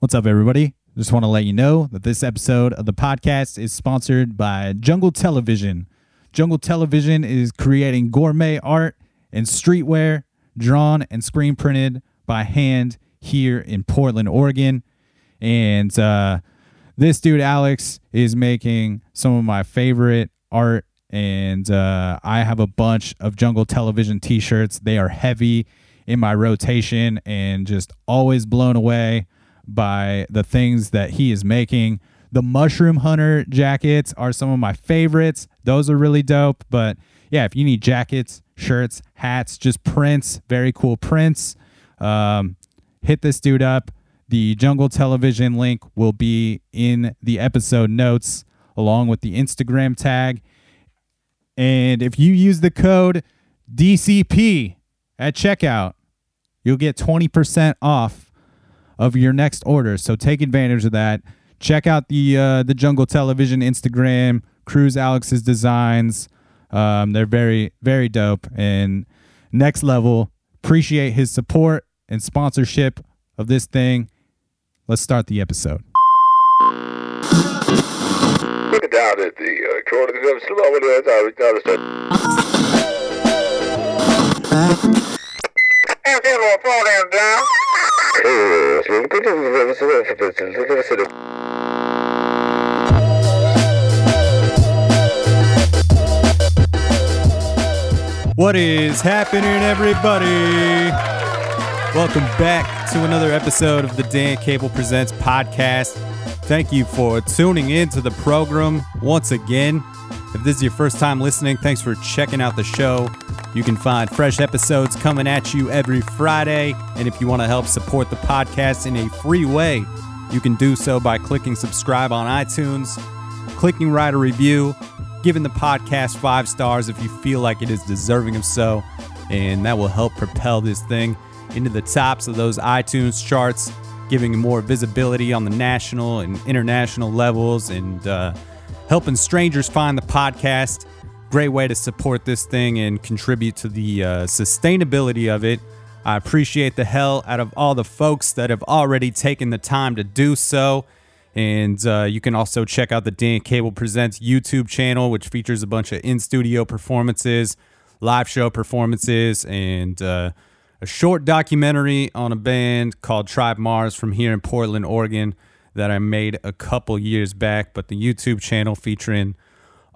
What's up, everybody? Just want to let you know that this episode of the podcast is sponsored by Jungle Television. Jungle Television is creating gourmet art and streetwear drawn and screen printed by hand here in Portland, Oregon. And uh, this dude, Alex, is making some of my favorite art. And uh, I have a bunch of Jungle Television t shirts. They are heavy in my rotation and just always blown away by the things that he is making. The Mushroom Hunter jackets are some of my favorites. Those are really dope. But yeah, if you need jackets, shirts, hats, just prints, very cool prints, um, hit this dude up. The Jungle Television link will be in the episode notes along with the Instagram tag. And if you use the code DCP at checkout, you'll get 20% off of your next order. So take advantage of that. Check out the uh, the Jungle Television Instagram. Cruise Alex's designs. Um, they're very very dope and next level. Appreciate his support and sponsorship of this thing. Let's start the episode. Down at the uh, corner of the down. What is happening, everybody? Welcome back to another episode of the Dan Cable Presents podcast. Thank you for tuning in to the program once again. If this is your first time listening, thanks for checking out the show. You can find fresh episodes coming at you every Friday. And if you want to help support the podcast in a free way, you can do so by clicking subscribe on iTunes, clicking write a review, giving the podcast five stars if you feel like it is deserving of so. And that will help propel this thing into the tops of those iTunes charts, giving more visibility on the national and international levels and uh, helping strangers find the podcast great way to support this thing and contribute to the uh, sustainability of it. I appreciate the hell out of all the folks that have already taken the time to do so. And uh, you can also check out the Dan Cable Presents YouTube channel, which features a bunch of in studio performances, live show performances, and uh, a short documentary on a band called Tribe Mars from here in Portland, Oregon, that I made a couple years back. But the YouTube channel featuring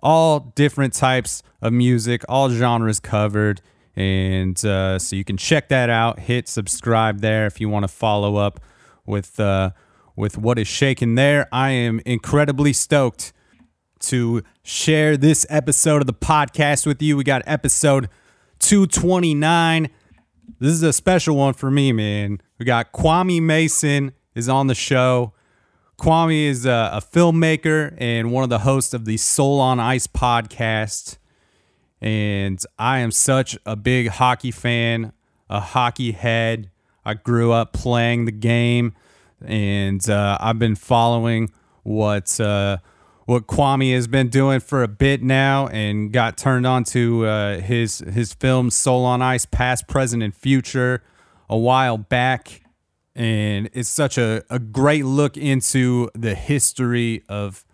all different types of music, all genres covered. And uh, so you can check that out. Hit subscribe there if you want to follow up with uh, with what is shaking there. I am incredibly stoked to share this episode of the podcast with you. We got episode 229. This is a special one for me, man. We got Kwame Mason is on the show. Kwame is a, a, filmmaker and one of the hosts of the Soul on Ice podcast. And I am such a big hockey fan, a hockey head. I grew up playing the game, and uh, I've been following what uh, what Kwame has been doing for a bit now, and got turned on to uh, his his film Soul on Ice, Past, Present, and Future a while back and it's such a, a great look into the history of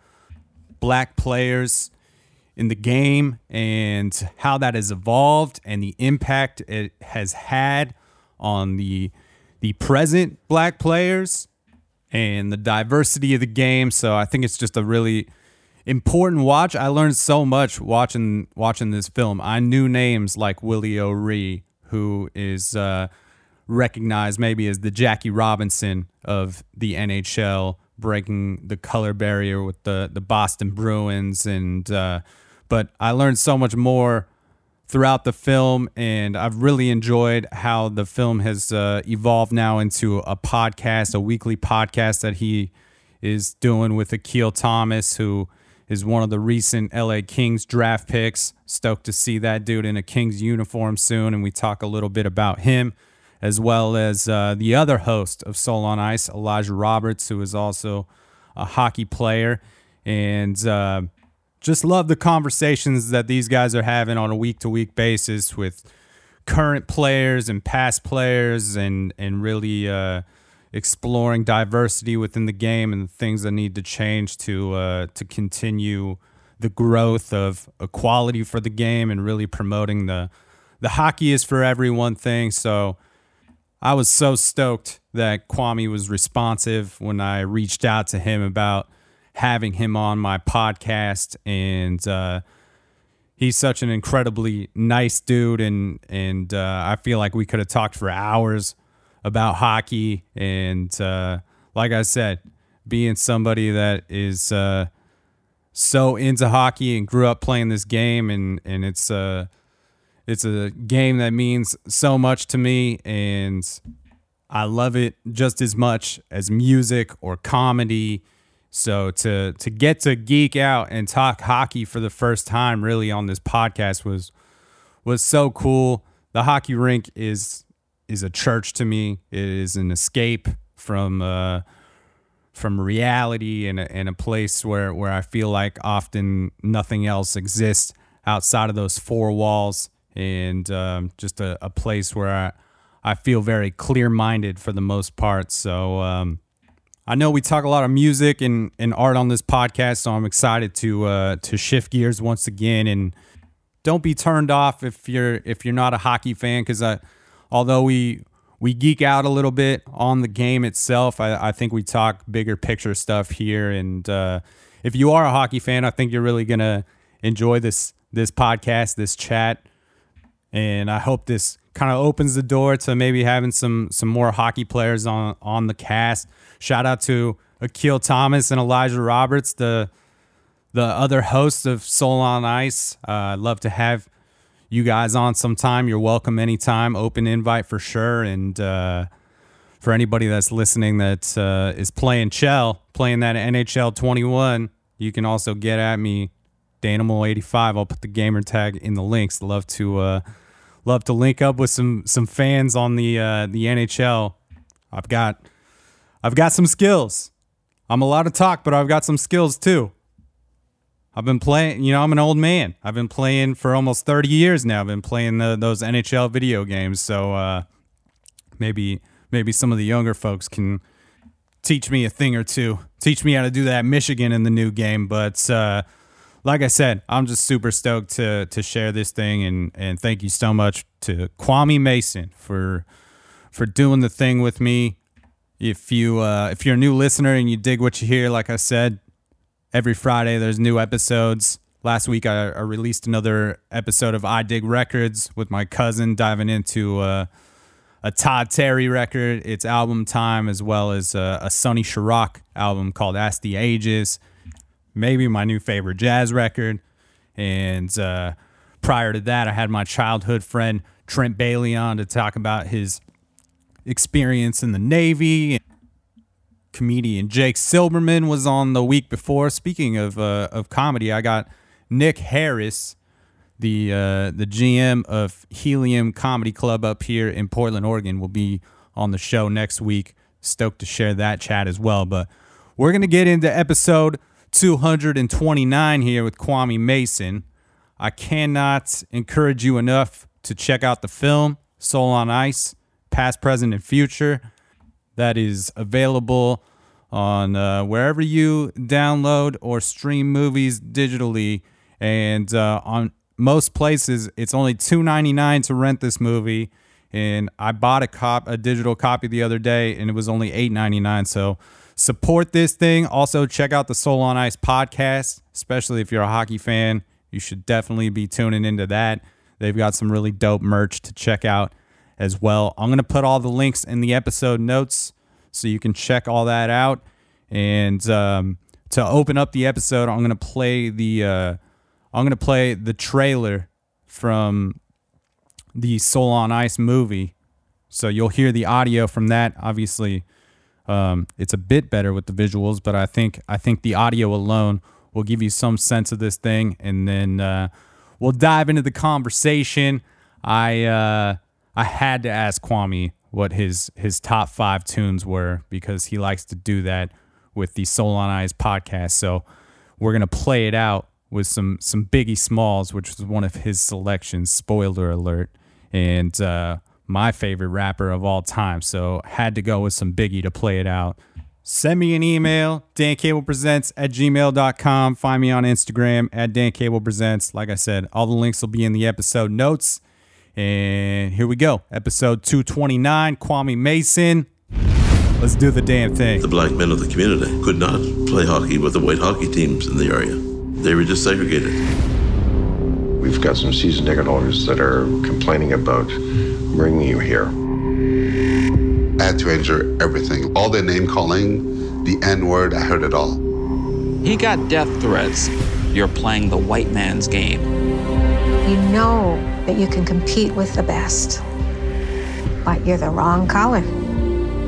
black players in the game and how that has evolved and the impact it has had on the the present black players and the diversity of the game. So i think it's just a really important watch. I learned so much watching watching this film. I knew names like willie o'ree who is uh, recognized maybe as the Jackie Robinson of the NHL, breaking the color barrier with the the Boston Bruins, and uh, but I learned so much more throughout the film, and I've really enjoyed how the film has uh, evolved now into a podcast, a weekly podcast that he is doing with Akil Thomas, who is one of the recent LA Kings draft picks. Stoked to see that dude in a Kings uniform soon, and we talk a little bit about him as well as uh, the other host of Soul on Ice, Elijah Roberts, who is also a hockey player. And uh, just love the conversations that these guys are having on a week to week basis with current players and past players and, and really, uh, exploring diversity within the game and the things that need to change to uh, to continue the growth of equality for the game and really promoting the the hockey is for everyone thing. So I was so stoked that Kwame was responsive when I reached out to him about having him on my podcast. And uh, he's such an incredibly nice dude. And and uh, I feel like we could have talked for hours about hockey. And uh, like I said being somebody that is uh, so into hockey and grew up playing this game. And and it's uh it's a game that means so much to me and I love it just as much as music or comedy so to to get to geek out and talk hockey for the first time really on this podcast was was so cool. The hockey rink is is a church to me. It is an escape from uh, from reality and a, and a place where where I feel like often nothing else exists outside of those four walls, and um, just a, a place where I I feel very clear minded for the most part. So. Um, I know we talk a lot of music and, and art on this podcast, so I'm excited to uh, to shift gears once again. And don't be turned off if you're if you're not a hockey fan, because I, although we we geek out a little bit on the game itself, I, I think we talk bigger picture stuff here. And uh, if you are a hockey fan, I think you're really gonna enjoy this this podcast, this chat, and I hope this kind of opens the door to maybe having some some more hockey players on on the cast. Shout out to Akil Thomas and Elijah Roberts, the the other hosts of Soul on Ice. Uh, I'd love to have you guys on sometime. You're welcome anytime. Open invite for sure. And uh, for anybody that's listening that uh, is playing Chel, playing that NHL 21, you can also get at me, Danimal85. I'll put the gamer tag in the links. Love to uh, love to link up with some some fans on the uh, the NHL. I've got I've got some skills. I'm a lot of talk, but I've got some skills too. I've been playing, you know, I'm an old man. I've been playing for almost 30 years now. I've been playing the, those NHL video games. So uh, maybe maybe some of the younger folks can teach me a thing or two, teach me how to do that Michigan in the new game. But uh, like I said, I'm just super stoked to to share this thing, and and thank you so much to Kwame Mason for for doing the thing with me. If you uh, if you're a new listener and you dig what you hear, like I said, every Friday there's new episodes. Last week I, I released another episode of I Dig Records with my cousin, diving into uh, a Todd Terry record, its album time, as well as uh, a Sonny Sharrock album called Ask the Ages. Maybe my new favorite jazz record. And uh, prior to that, I had my childhood friend Trent Bailey on to talk about his experience in the Navy. Comedian Jake Silberman was on the week before. Speaking of uh, of comedy, I got Nick Harris, the uh, the GM of Helium Comedy Club up here in Portland, Oregon, will be on the show next week. Stoked to share that chat as well. But we're gonna get into episode 229 here with Kwame Mason. I cannot encourage you enough to check out the film Soul on Ice past, present, and future. That is available on uh, wherever you download or stream movies digitally. And uh, on most places, it's only $2.99 to rent this movie. And I bought a cop a digital copy the other day, and it was only $8.99. So support this thing. Also, check out the Soul on Ice podcast, especially if you're a hockey fan. You should definitely be tuning into that. They've got some really dope merch to check out as well. I'm going to put all the links in the episode notes so you can check all that out. And um, to open up the episode, I'm going to play the uh, I'm going to play the trailer from the Soul on Ice movie. So you'll hear the audio from that. Obviously, um, it's a bit better with the visuals, but I think I think the audio alone will give you some sense of this thing, and then uh, we'll dive into the conversation. I uh, I had to ask Kwame what his his top five tunes were because he likes to do that with the Soul on Ice podcast. So we're gonna play it out with some some Biggie Smalls, which was one of his selections. Spoiler alert! And uh, my favorite rapper of all time. So had to go with some Biggie to play it out. Send me an email, dancablepresents at gmail.com. Find me on Instagram at dancablepresents. Like I said, all the links will be in the episode notes. And here we go. Episode 229, Kwame Mason. Let's do the damn thing. The black men of the community could not play hockey with the white hockey teams in the area. They were just segregated. We've got some season ticket holders that are complaining about bringing you here. I had to endure everything. All the name calling, the N word, I heard it all. He got death threats. You're playing the white man's game. You know that you can compete with the best, but you're the wrong color.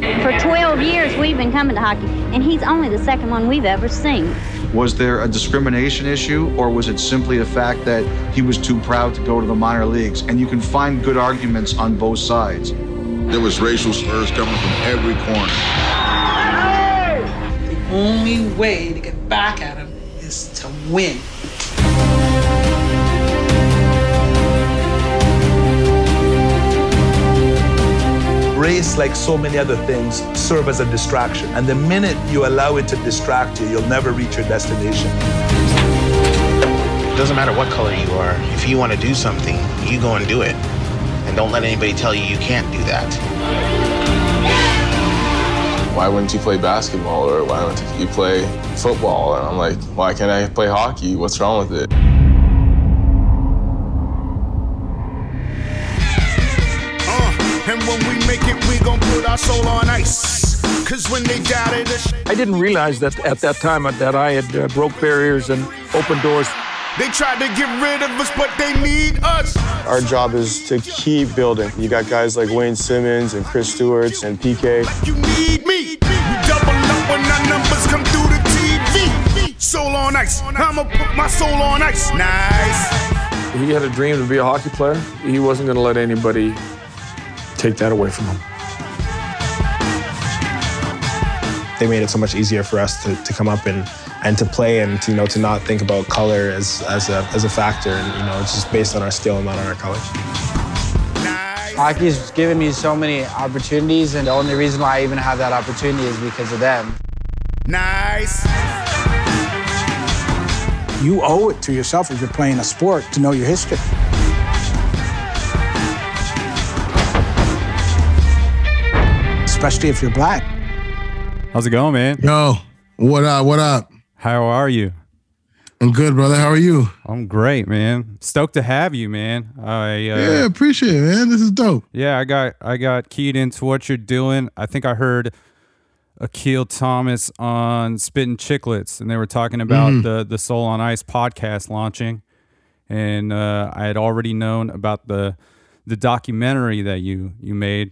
For 12 years, we've been coming to hockey, and he's only the second one we've ever seen. Was there a discrimination issue, or was it simply the fact that he was too proud to go to the minor leagues? And you can find good arguments on both sides. There was racial slurs coming from every corner. The only way to get back at him is to win. Race, like so many other things, serve as a distraction. And the minute you allow it to distract you, you'll never reach your destination. It doesn't matter what color you are. If you want to do something, you go and do it. And don't let anybody tell you you can't do that. Why wouldn't you play basketball or why wouldn't you play football? And I'm like, why can't I play hockey? What's wrong with it? Our soul on ice. Cause when they doubted us, I didn't realize that at that time that I had uh, broke barriers and opened doors. They tried to get rid of us, but they need us. Our job is to keep building. You got guys like Wayne Simmonds and Chris Stewarts and PK. You need me. We double up when our numbers come through the TV. Soul on ice. I'ma put my soul on ice. Nice. He had a dream to be a hockey player. He wasn't going to let anybody take that away from him. They made it so much easier for us to, to come up and, and to play and to, you know to not think about color as, as, a, as a factor and you know it's just based on our skill and not on our color. Hockey's given me so many opportunities and the only reason why I even have that opportunity is because of them. Nice. You owe it to yourself if you're playing a sport to know your history. especially if you're black. How's it going, man? Yo, what up? What up? How are you? I'm good, brother. How are you? I'm great, man. Stoked to have you, man. I uh, yeah, appreciate it, man. This is dope. Yeah, I got I got keyed into what you're doing. I think I heard Akil Thomas on Spitting Chicklets, and they were talking about mm-hmm. the the Soul on Ice podcast launching, and uh, I had already known about the the documentary that you you made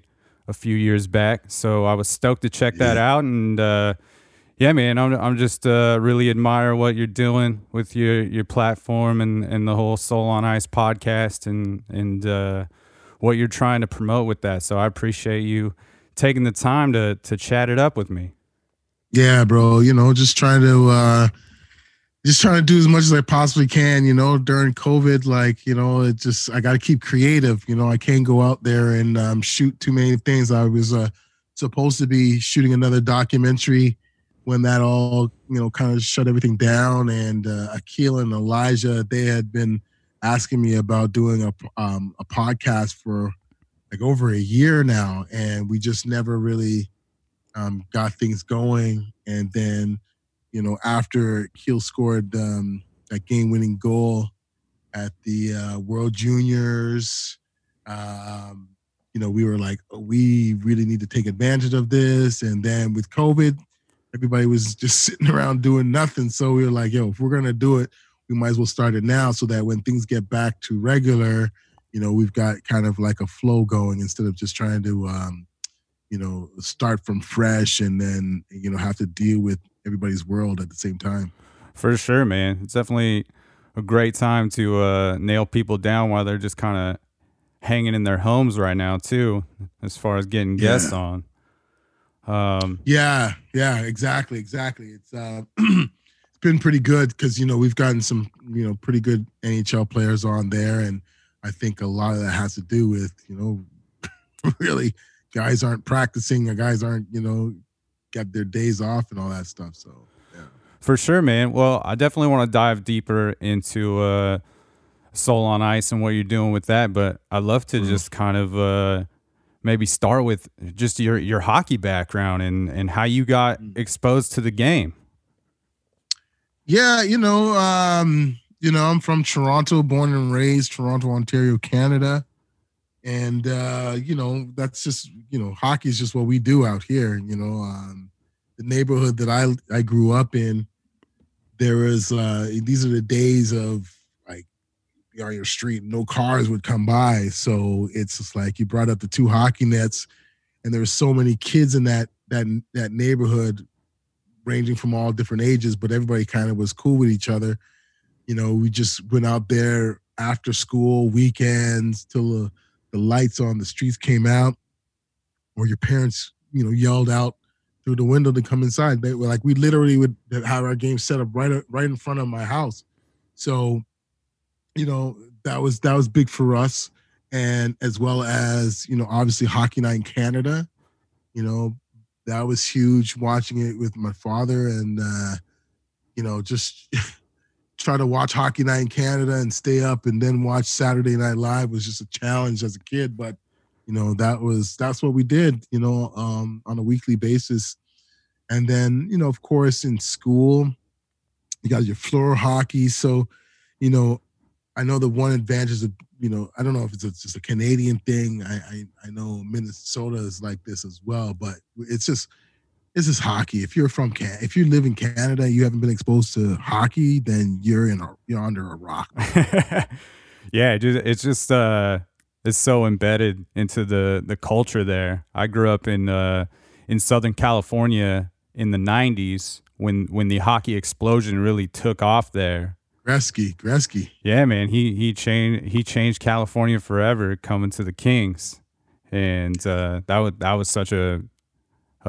a few years back. So I was stoked to check that out. And uh, yeah, man, I'm, I'm just uh, really admire what you're doing with your, your platform and, and the whole Soul on Ice podcast and, and uh, what you're trying to promote with that. So I appreciate you taking the time to, to chat it up with me. Yeah, bro. You know, just trying to, uh, just trying to do as much as I possibly can, you know, during COVID. Like, you know, it just, I got to keep creative. You know, I can't go out there and um, shoot too many things. I was uh, supposed to be shooting another documentary when that all, you know, kind of shut everything down. And uh, Akil and Elijah, they had been asking me about doing a, um, a podcast for like over a year now. And we just never really um, got things going. And then, you know, after Keel scored um, that game-winning goal at the uh, World Juniors, um, you know, we were like, oh, we really need to take advantage of this. And then with COVID, everybody was just sitting around doing nothing. So we were like, yo, if we're gonna do it, we might as well start it now, so that when things get back to regular, you know, we've got kind of like a flow going instead of just trying to, um, you know, start from fresh and then you know have to deal with everybody's world at the same time. For sure, man. It's definitely a great time to uh, nail people down while they're just kind of hanging in their homes right now, too, as far as getting guests yeah. on. Um, yeah, yeah, exactly, exactly. It's uh, it's been pretty good because you know we've gotten some you know pretty good NHL players on there, and I think a lot of that has to do with you know really guys aren't practicing, or guys aren't you know got their days off and all that stuff. So yeah, For sure, man. Well, I definitely want to dive deeper into uh, Soul on Ice and what you're doing with that, but I'd love to just kind of uh, maybe start with just your your hockey background and and how you got exposed to the game. Yeah, you know, um, you know, I'm from Toronto, born and raised, Toronto, Ontario, Canada. And uh, you know, that's just, you know, hockey is just what we do out here. You know, um, the neighborhood that I I grew up in, there is uh these are the days of like on your street, no cars would come by. So it's just like you brought up the two hockey nets, and there were so many kids in that that that neighborhood ranging from all different ages, but everybody kind of was cool with each other. You know, we just went out there after school, weekends, till the, the lights on the streets came out, or your parents, you know, yelled out through the window to come inside. They were like, we literally would have our game set up right right in front of my house. So, you know, that was that was big for us, and as well as you know, obviously hockey night in Canada. You know, that was huge watching it with my father and uh you know just try to watch hockey night in canada and stay up and then watch saturday night live was just a challenge as a kid but you know that was that's what we did you know um on a weekly basis. And then you know of course in school you got your floor hockey. So you know i know the one advantage of you know i don't know if it's a, just a canadian thing. I, I i know minnesota is like this as well but it's just it's just hockey if you're from can if you live in canada and you haven't been exposed to hockey then you're in a you're under a rock yeah, it just, it's just uh, it's so embedded into the the culture there. I grew up in uh, in Southern California in the '90s when when the hockey explosion really took off there. Gretzky, Gretzky. Yeah, man, he he changed he changed California forever coming to the Kings, and uh, that was that was such a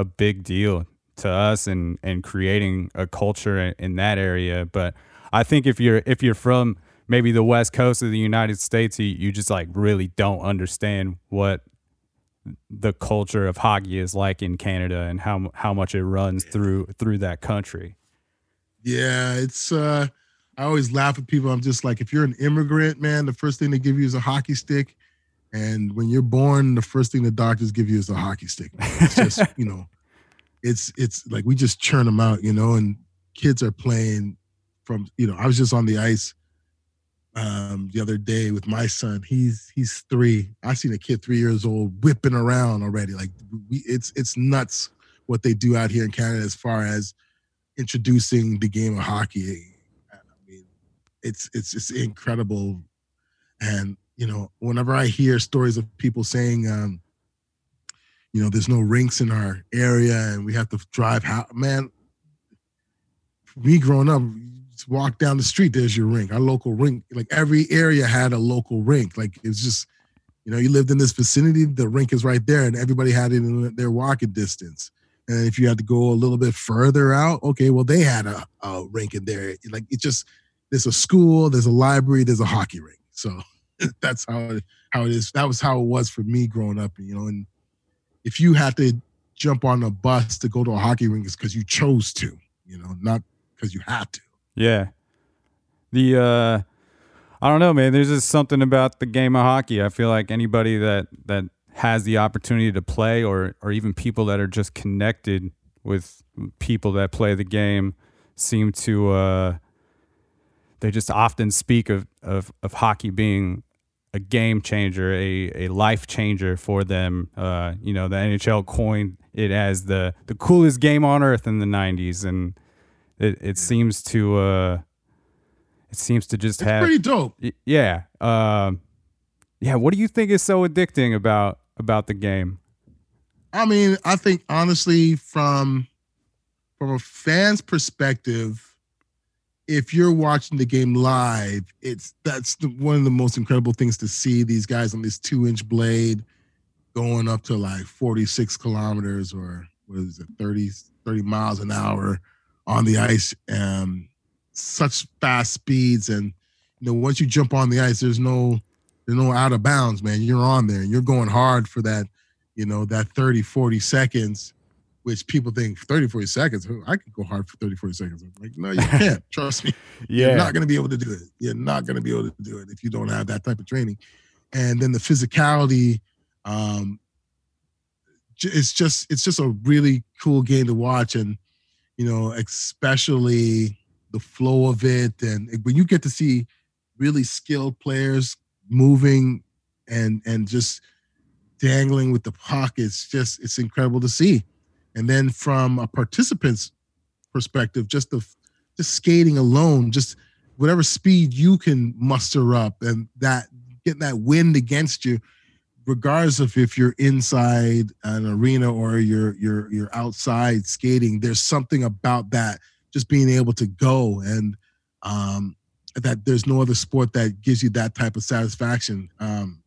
a big deal to us and and creating a culture in, in that area. But I think if you're if you're from maybe the west coast of the United States, you, you just like really don't understand what the culture of hockey is like in Canada and how how much it runs through through that country. Yeah, it's uh I always laugh at people. I'm just like, if you're an immigrant, man, the first thing they give you is a hockey stick. And when you're born, the first thing the doctors give you is a hockey stick. It's just, you know, it's it's like we just churn them out, you know, and kids are playing from, you know, I was just on the ice um the other day with my son. He's he's three. I seen a kid three years old whipping around already. Like we it's it's nuts what they do out here in Canada as far as introducing the game of hockey I mean, it's it's it's incredible and you know whenever i hear stories of people saying um you know there's no rinks in our area and we have to drive how man me growing up walk down the street there's your rink our local rink like every area had a local rink like it's just you know you lived in this vicinity the rink is right there and everybody had it in their walking distance and if you had to go a little bit further out okay well they had a, a rink in there like it just there's a school, there's a library, there's a hockey rink. So that's how how it is. That was how it was for me growing up. You know, and if you had to jump on a bus to go to a hockey rink, it's because you chose to. You know, not because you had to. Yeah. The uh I don't know, man. There's just something about the game of hockey. I feel like anybody that that has the opportunity to play or or even people that are just connected with people that play the game seem to uh they just often speak of, of, of hockey being a game changer, a, a life changer for them. Uh, you know, the NHL coined it as the, the coolest game on earth in the '90s, and it, it seems to uh, it seems to just It's have pretty dope. Yeah, um, yeah. What do you think is so addicting about about the game? I mean, I think honestly, from from a fan's perspective, if you're watching the game live, it's that's the, one of the most incredible things to see these guys on this two inch blade going up to like 46 kilometers or what is it 30 30 miles an hour on the ice and such fast speeds. And you know once you jump on the ice there's no there's no out of bounds man. You're on there. And you're going hard for that you know, that 30, 40 seconds, which people think 30, 40 seconds, oh, I could go hard for 30, 40 seconds. I'm like, no, you can't. Trust me. Yeah. You're not going to be able to do it. You're not going to be able to do it if you don't have that type of training. And then the physicality, um, it's just it's just a really cool game to watch, and you know, especially the flow of it, and when you get to see really skilled players moving and and just dangling with the puck, it's just it's incredible to see. And then from a participant's perspective, just the just skating alone, just whatever speed you can muster up, and that getting that wind against you, regardless of if you're inside an arena or you're you're you're outside skating, there's something about that just being able to go and um, that there's no other sport that gives you that type of satisfaction. Um,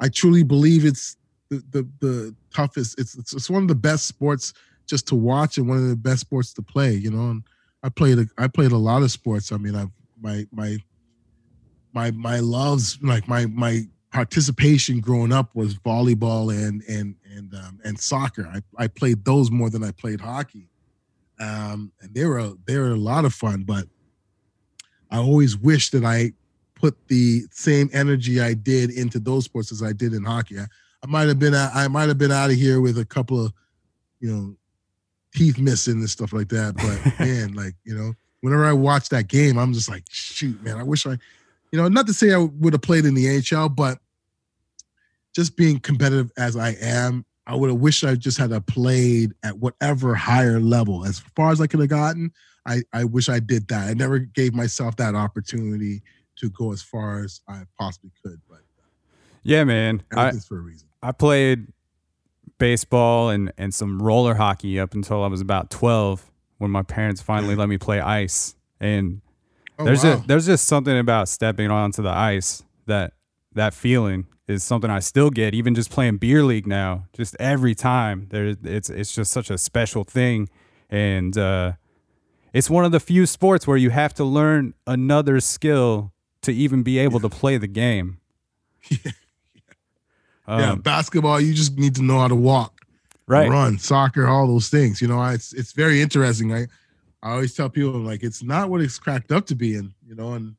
I truly believe it's the, the the toughest. It's, it's it's one of the best sports just to watch and one of the best sports to play. You know, and I played a, I played a lot of sports. I mean, I my my my my loves like my my participation growing up was volleyball and and and um, and soccer. I, I played those more than I played hockey, um, and they were they were a lot of fun. But I always wish that I put the same energy I did into those sports as I did in hockey. I, I might have been I might have been out of here with a couple of you know teeth missing and stuff like that. But man, like you know, whenever I watch that game, I'm just like, shoot, man, I wish I, you know, not to say I would have played in the AHL, but just being competitive as I am, I would have wished I just had a played at whatever higher level. As far as I could have gotten, I, I wish I did that. I never gave myself that opportunity to go as far as I possibly could. But uh, Yeah, man. I, for a reason. I played baseball and, and some roller hockey up until I was about 12 when my parents finally let me play ice. And Oh, there's wow. just there's just something about stepping onto the ice that that feeling is something I still get even just playing beer league now. Just every time there it's it's just such a special thing and uh it's one of the few sports where you have to learn another skill to even be able to play the game. yeah, Um, basketball, you just need to know how to walk, Right. Run, soccer, all those things. You know, it's it's very interesting. I I always tell people like it's not what it's cracked up to be, and you know, and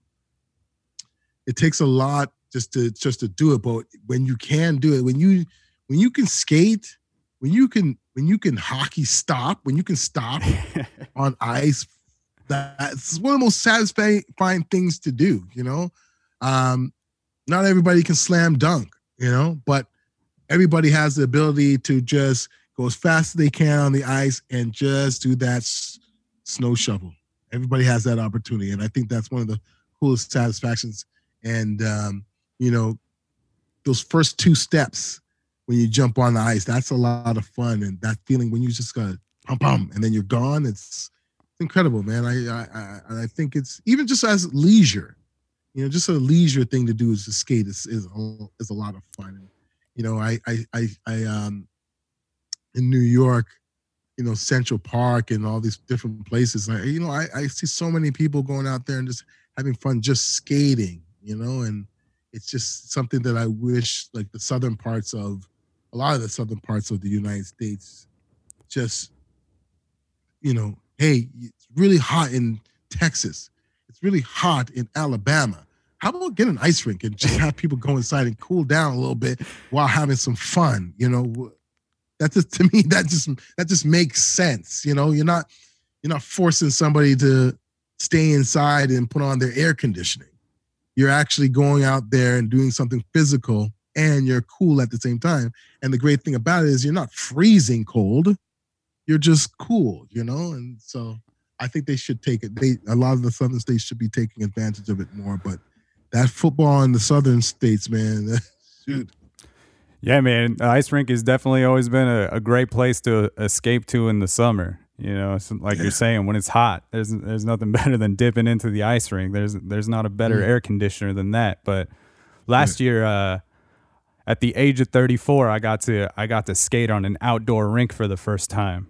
it takes a lot just to just to do it. But when you can do it, when you when you can skate, when you can when you can hockey stop, when you can stop on ice, that's one of the most satisfying things to do. You know, um, not everybody can slam dunk. You know, but everybody has the ability to just go as fast as they can on the ice and just do that s- snow shovel. Everybody has that opportunity, and I think that's one of the coolest satisfactions. And um, you know, those first two steps when you jump on the ice, that's a lot of fun, and that feeling when you just go pum pum, and then you're gone. It's incredible, man. I I, I think it's even just as leisure, you know, just a leisure thing to do is to skate is is a, is a lot of fun. You know, I I I, I um in New York, you know, Central Park and all these different places. I, you know, I, I see so many people going out there and just having fun, just skating, you know, and it's just something that I wish like the southern parts of a lot of the southern parts of the United States just, you know, hey, it's really hot in Texas. Really hot in Alabama. How about get an ice rink and just have people go inside and cool down a little bit while having some fun? You know, that just to me that just that just makes sense. You know, you're not you're not forcing somebody to stay inside and put on their air conditioning. You're actually going out there and doing something physical and you're cool at the same time. And the great thing about it is you're not freezing cold. You're just cool, you know? And so I think they should take it. They a lot of the southern states should be taking advantage of it more. But that football in the southern states, man, shoot. Yeah, man. Ice rink has definitely always been a, a great place to escape to in the summer. You know, it's like you're saying, when it's hot, there's there's nothing better than dipping into the ice rink. There's there's not a better Mm. air conditioner than that. But last year, uh, at the age of 34, I got to I got to skate on an outdoor rink for the first time.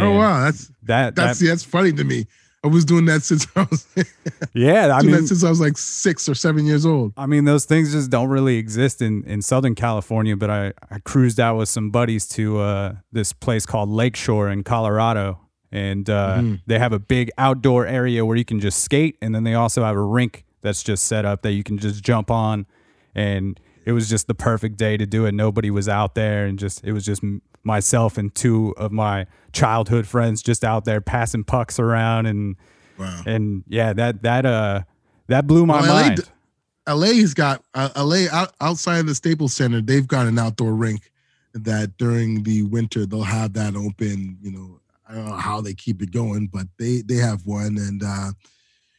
Oh wow, that's that that's that, that's funny to me. I was doing that since I was Yeah, I mean, since I was like six or seven years old. I mean, those things just don't really exist in, in Southern California. But I, I cruised out with some buddies to uh, this place called Lakeshore in Colorado. And uh, Mhm. they have a big outdoor area where you can just skate. And then they also have a rink that's just set up that you can just jump on. And it was just the perfect day to do it. Nobody was out there. And just, it was just myself and two of my childhood friends just out there passing pucks around. And, and yeah, that, that, uh, that blew my Well, LA mind. d- LA's got uh, LA out, outside of the Staples Center. They've got an outdoor rink that during the winter they'll have that open. You know, I don't know how they keep it going, but they they have one. And uh,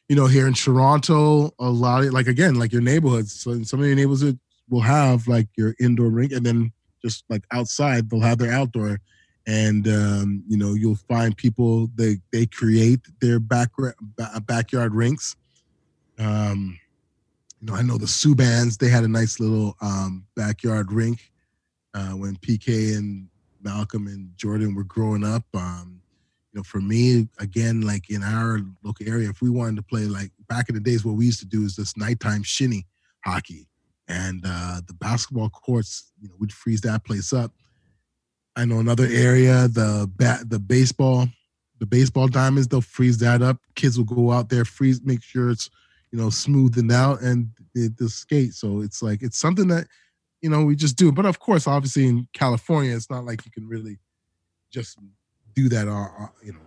you know, here in Toronto, a lot of like again, like your neighborhoods. So some of your neighborhoods will have like your indoor rink, and then just like outside they'll have their outdoor. And um, you know, you'll find people they they create their back ba- backyard rinks. Um, you know, I know the Subbans, they had a nice little um, backyard rink uh, when PK and Malcolm and Jordan were growing up. Um, you know, for me, again, like in our local area, if we wanted to play like back in the days, what we used to do is this nighttime shinny hockey. And uh, the basketball courts, you know, we'd freeze that place up. I know another area, the bat, the baseball, the baseball diamonds, they'll freeze that up. Kids will go out there, freeze, make sure it's you know, smoothened out and the, the skate. So it's like it's something that you know we just do. But of course, obviously in California, it's not like you can really just do that, uh, uh, you know,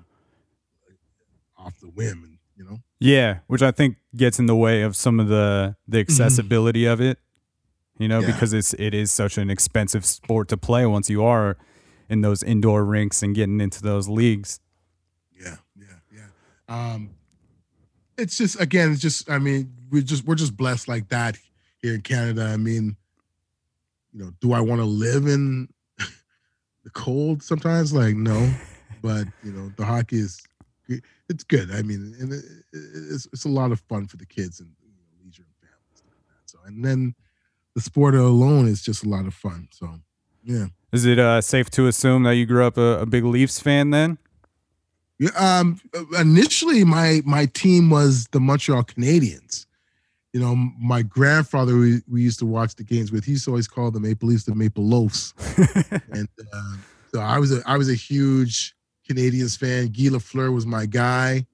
off the whim, and you know. Yeah, which I think gets in the way of some of the the accessibility of it. You know. Yeah. because it's it is such an expensive sport to play once you are in those indoor rinks and getting into those leagues. Yeah, yeah, yeah. Um, it's just again, it's just I mean, we just we're just blessed like that here in Canada. I mean, you know, do I want to live in the cold sometimes? Like, no, but you know, the hockey is it's good. I mean, and it, it's it's a lot of fun for the kids and you know, leisure and families. Like that. So, and then the sport alone is just a lot of fun. So, yeah. Is it uh, safe to assume that you grew up a, a big Leafs fan then? Yeah, um, initially my my team was the Montreal Canadiens. You know, my grandfather we, we used to watch the games with. He used to always call the Maple Leafs the Maple Loafs, and uh, so I was a I was a huge Canadiens fan. Guy Lafleur was my guy.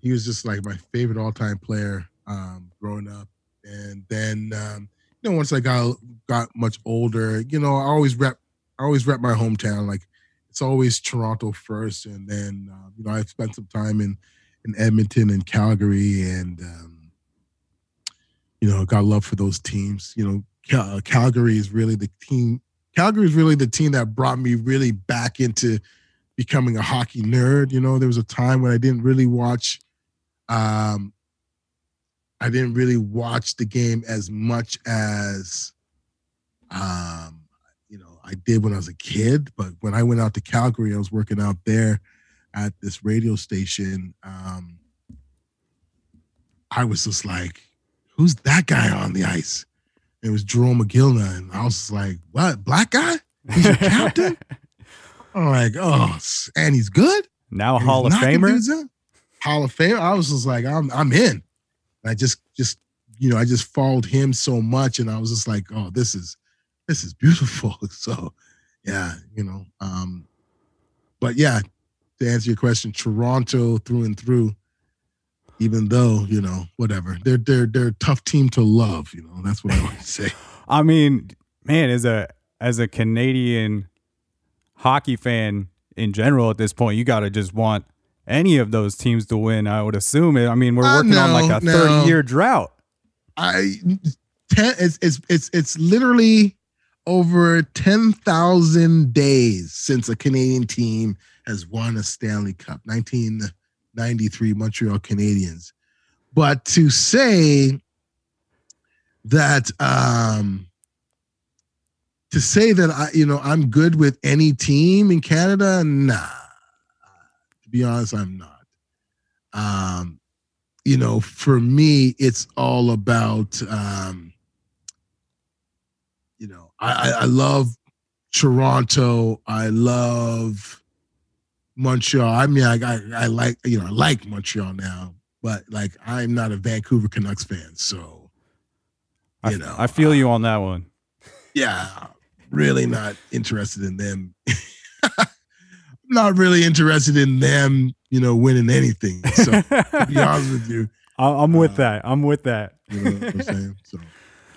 He was just like my favorite all time player um, growing up. And then um, you know once I got got much older, you know I always rep I always rep my hometown like it's always Toronto first, and then uh, you know I've spent some time in in Edmonton and Calgary, and um, you know got love for those teams. You know, Cal- Calgary is really the team. Calgary is really the team that brought me really back into becoming a hockey nerd. You know, there was a time when I didn't really watch. Um, I didn't really watch the game as much as um you know I did when I was a kid, but when I went out to Calgary, I was working out there at this radio station. Um, I was just like, "Who's that guy on the ice?" It was Jarome Iginla, and I was like, "What black guy? He's your captain?" I'm like, "Oh, and he's good." Now a Hall of Famer? Hall of Fame. I was just like, I'm I'm in. I just just you know I just followed him so much, and I was just like, oh, this is this is beautiful. So yeah, you know. Um, but yeah, to answer your question, Toronto through and through. Even though you know whatever, they're they're they're a tough team to love. You know that's what I always say. I mean, man, as a as a Canadian hockey fan in general at this point, you got to just want any of those teams to win. I would assume it. I mean, we're working on like a no. thirty year drought. I ten it's it's it's it's literally over ten thousand days since a Canadian team has won a Stanley Cup. Nineteen ninety three Montreal Canadiens. But to say that um to say that I you know I'm good with any team in Canada, nah. To be honest, I'm not. Um you know, for me, it's all about, um, you know, I, I, I love Toronto. I love Montreal. I mean, I, I I like you know I like Montreal now, but like I'm not a Vancouver Canucks fan, so I, you know I feel you on that one. yeah, really not interested in them. not really interested in them, you know, winning anything. So to be honest with you, I- I'm with that. I'm with that. you know I'm saying? So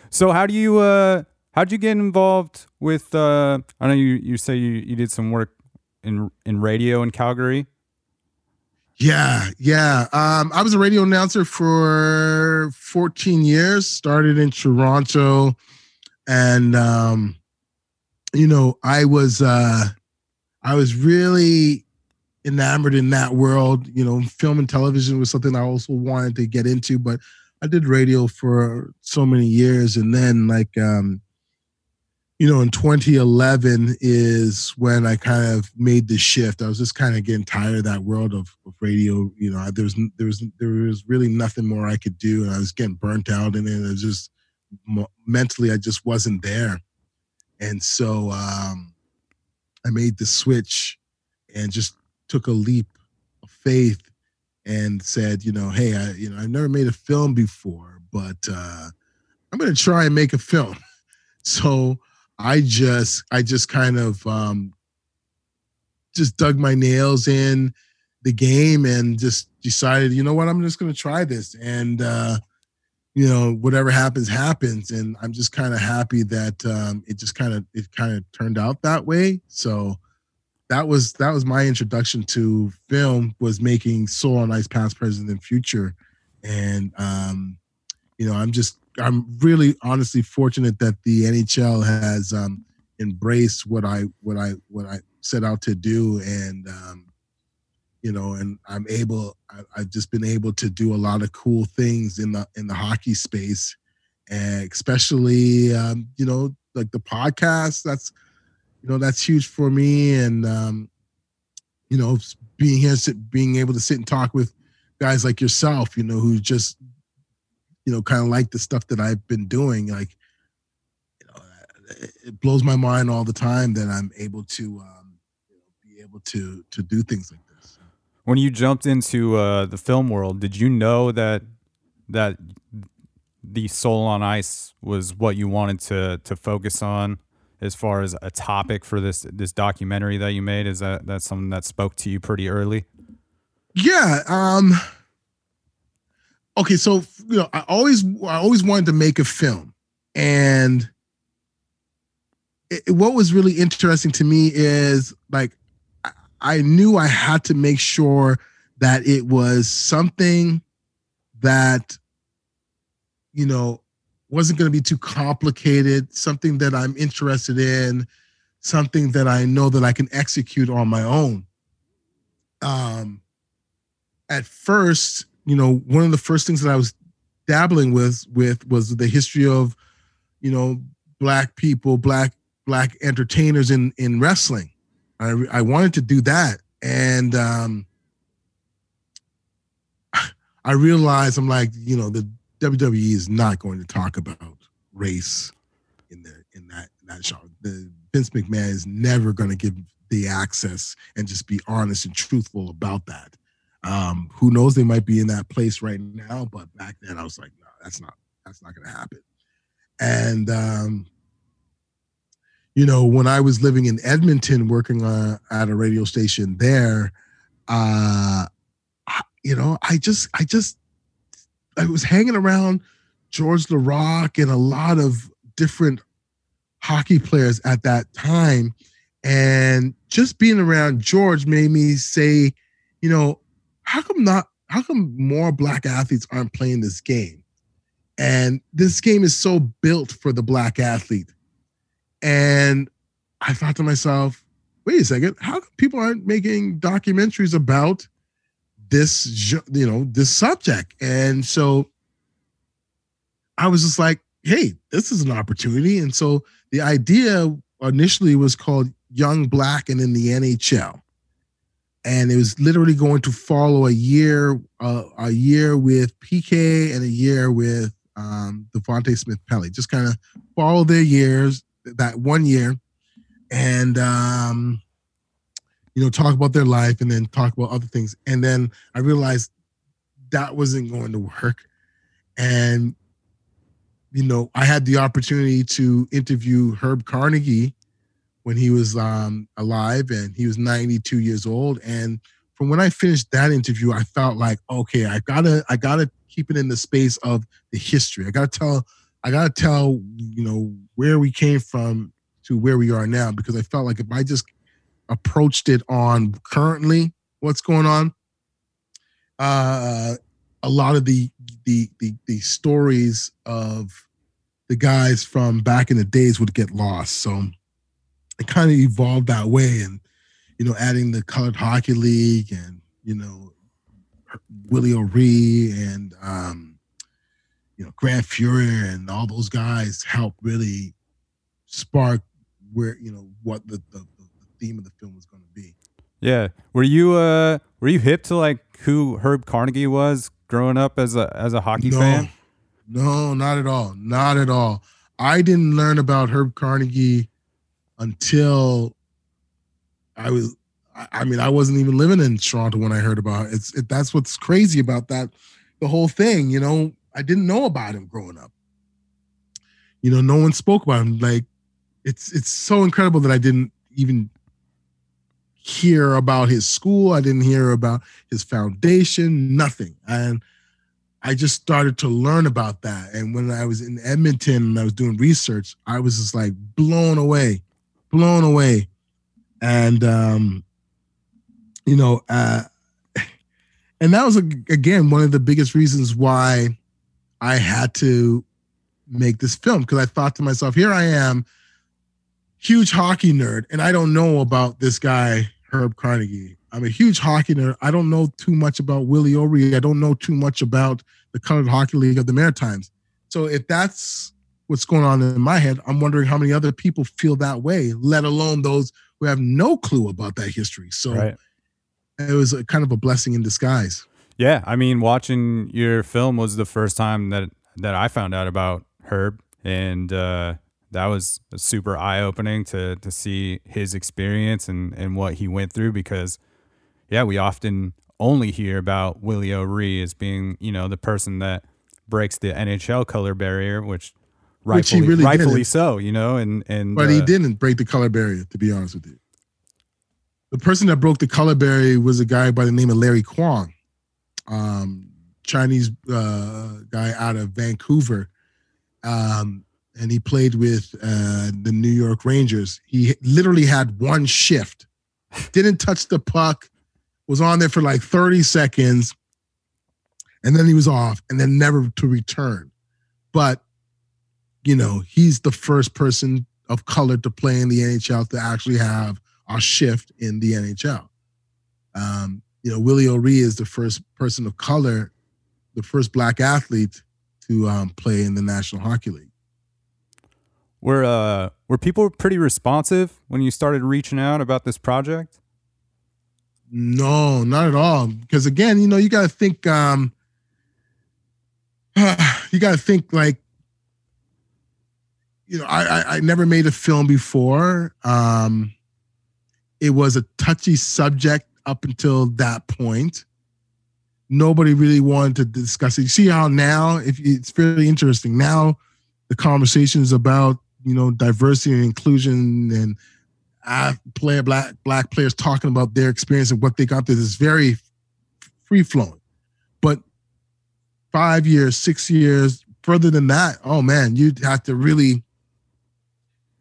So how do you uh how'd you get involved with uh I know you you say you, you did some work in in radio in Calgary. Yeah, yeah. Um, I was a radio announcer for 14 years. Started in Toronto, and um, you know, I was uh, I was really enamored in that world. You know, film and television was something I also wanted to get into, but I did radio for so many years, and then like um, you know, in 2011 is when I kind of made the shift. I was just kind of getting tired of that world of, of radio. You know, there was there was there was really nothing more I could do, and I was getting burnt out it. It was just mentally, I just wasn't there, and so um, I made the switch and just took a leap of faith and said, you know, hey, I you know I've never made a film before, but uh, I'm to try and make a film. So I just I just kind of um, just dug my nails in the game and just decided, you know what, I'm just to try this and uh, you know whatever happens happens. And I'm just kind of happy that um, it just kind of it kind of turned out that way. So that was that was my introduction to film was making Soul on Ice Past, Present, and Future, and um, you know I'm just I'm really honestly fortunate that the NHL has um, embraced what I what I what I set out to do, and um, you know, and I'm able. I, I've just been able to do a lot of cool things in the in the hockey space, and especially um, you know like the podcast. That's you know that's huge for me, and um, you know being here, being able to sit and talk with guys like yourself, you know, who just you know, kind of like the stuff that I've been doing. Like, you know, it blows my mind all the time that I'm able to um, you know, be able to to do things like this. When you jumped into uh the film world, did you know that that the Soul on Ice was what you wanted to to focus on as far as a topic for this this documentary that you made? Is that that's something that spoke to you pretty early? Yeah. Um. Okay, so you know, I always I always wanted to make a film, and it, what was really interesting to me is like I- knew I had to make sure that it was something that you know wasn't going to be too complicated, something that I'm interested in, something that I know that I can execute on my own. Um, at first, you know, one of the first things that I was dabbling with with was the history of, you know, black people, black black entertainers in in wrestling. I I wanted to do that, and um, I realized I'm like, you know, the WWE is not going to talk about race in the in that in that show. The Vince McMahon is never going to give the access and just be honest and truthful about that. Um, who knows? They might be in that place right now, but back then I was like, no, that's not that's not going to happen. And um, you know, when I was living in Edmonton, working uh, at a radio station there, uh, I- you know, I just, I just, I was hanging around George Laraque and a lot of different hockey players at that time, and just being around George made me say, you know, how come not? How come more black athletes aren't playing this game? And this game is so built for the black athlete. And I thought to myself, wait a second, how come people aren't making documentaries about this, you know, this subject? And so I was just like, hey, this is an opportunity. And so the idea initially was called Young Black and in the NHL. And it was literally going to follow a year, uh, a year with PK and a year with um, Devontae Smith Pelly. Just kind of follow their years, that one year, and um, you know, talk about their life and then talk about other things. And then I realized that wasn't going to work. And, you know, I had the opportunity to interview Herb Carnegie when he was um, alive and he was 92 years old. And from when I finished that interview, I felt like, okay, I gotta, I gotta keep it in the space of the history. I gotta tell, I gotta tell, you know, where we came from to where we are now, because I felt like if I just approached it on currently what's going on, uh, a lot of the the the, the stories of the guys from back in the days would get lost. So it kind of evolved that way, and you know, adding the Colored Hockey League and you know Willie O'Ree and um, you know Grant Fuhr and all those guys helped really spark where you know what the the, the theme of the film was going to be. Yeah. Were you uh were you hip to like who Herb Carnegie was growing up as a as a hockey no, fan? No, not at all. Not at all. I didn't learn about Herb Carnegie until I was I mean, I wasn't even living in Toronto when I heard about it. It's it, that's what's crazy about that the whole thing, you know, I didn't know about him growing up. You know, no one spoke about him like it's it's so incredible that I didn't even hear about his school. I didn't hear about his foundation, nothing. And I just started to learn about that. And when I was in Edmonton and I was doing research, I was just like blown away, blown away. And, um, you know, uh, and that was again one of the biggest reasons why I had to make this film because I thought to myself, here I am, huge hockey nerd, and I don't know about this guy Herb Carnegie. I'm a huge hockey nerd. I don't know too much about Willie O'Ree. I don't know too much about the Colored Hockey League of the Maritimes. So if that's what's going on in my head, I'm wondering how many other people feel that way, let alone those who have no clue about that history. So Right. it was a kind of a blessing in disguise. Yeah, I mean, watching your film was the first time that that I found out about Herb, and uh, that was super eye opening to to see his experience and and what he went through. Because, yeah, we often only hear about Willie O'Ree as being you know the person that breaks the NHL color barrier, which Which he rightfully really rightfully didn't. so, you know, and and But he uh, didn't break the color barrier, to be honest with you. The person that broke the color barrier was a guy by the name of Larry Kwong, um, Chinese uh, guy out of Vancouver. Um, and he played with uh, the New York Rangers. He literally had one shift, didn't touch the puck, was on there for like 30 seconds, and then he was off, and then never to return. But you know, he's the first person of color to play in the NHL to actually have a shift in the NHL. Um, you know, Willie O'Ree is the first person of color, the first black athlete to um, play in the National Hockey League. were uh were people pretty responsive when you started reaching out about this project? No, not at all. Because again, you know, you got to think. Um, you got to think like, you know, I, I I never made a film before. Um, it was a touchy subject up until that point. Nobody really wanted to discuss it. You see how now, if it's fairly interesting now, the conversation is about you know diversity and inclusion and uh, player black black players talking about their experience and what they got through. It's very free flowing, but five years, six years further than that, oh man, you'd have to really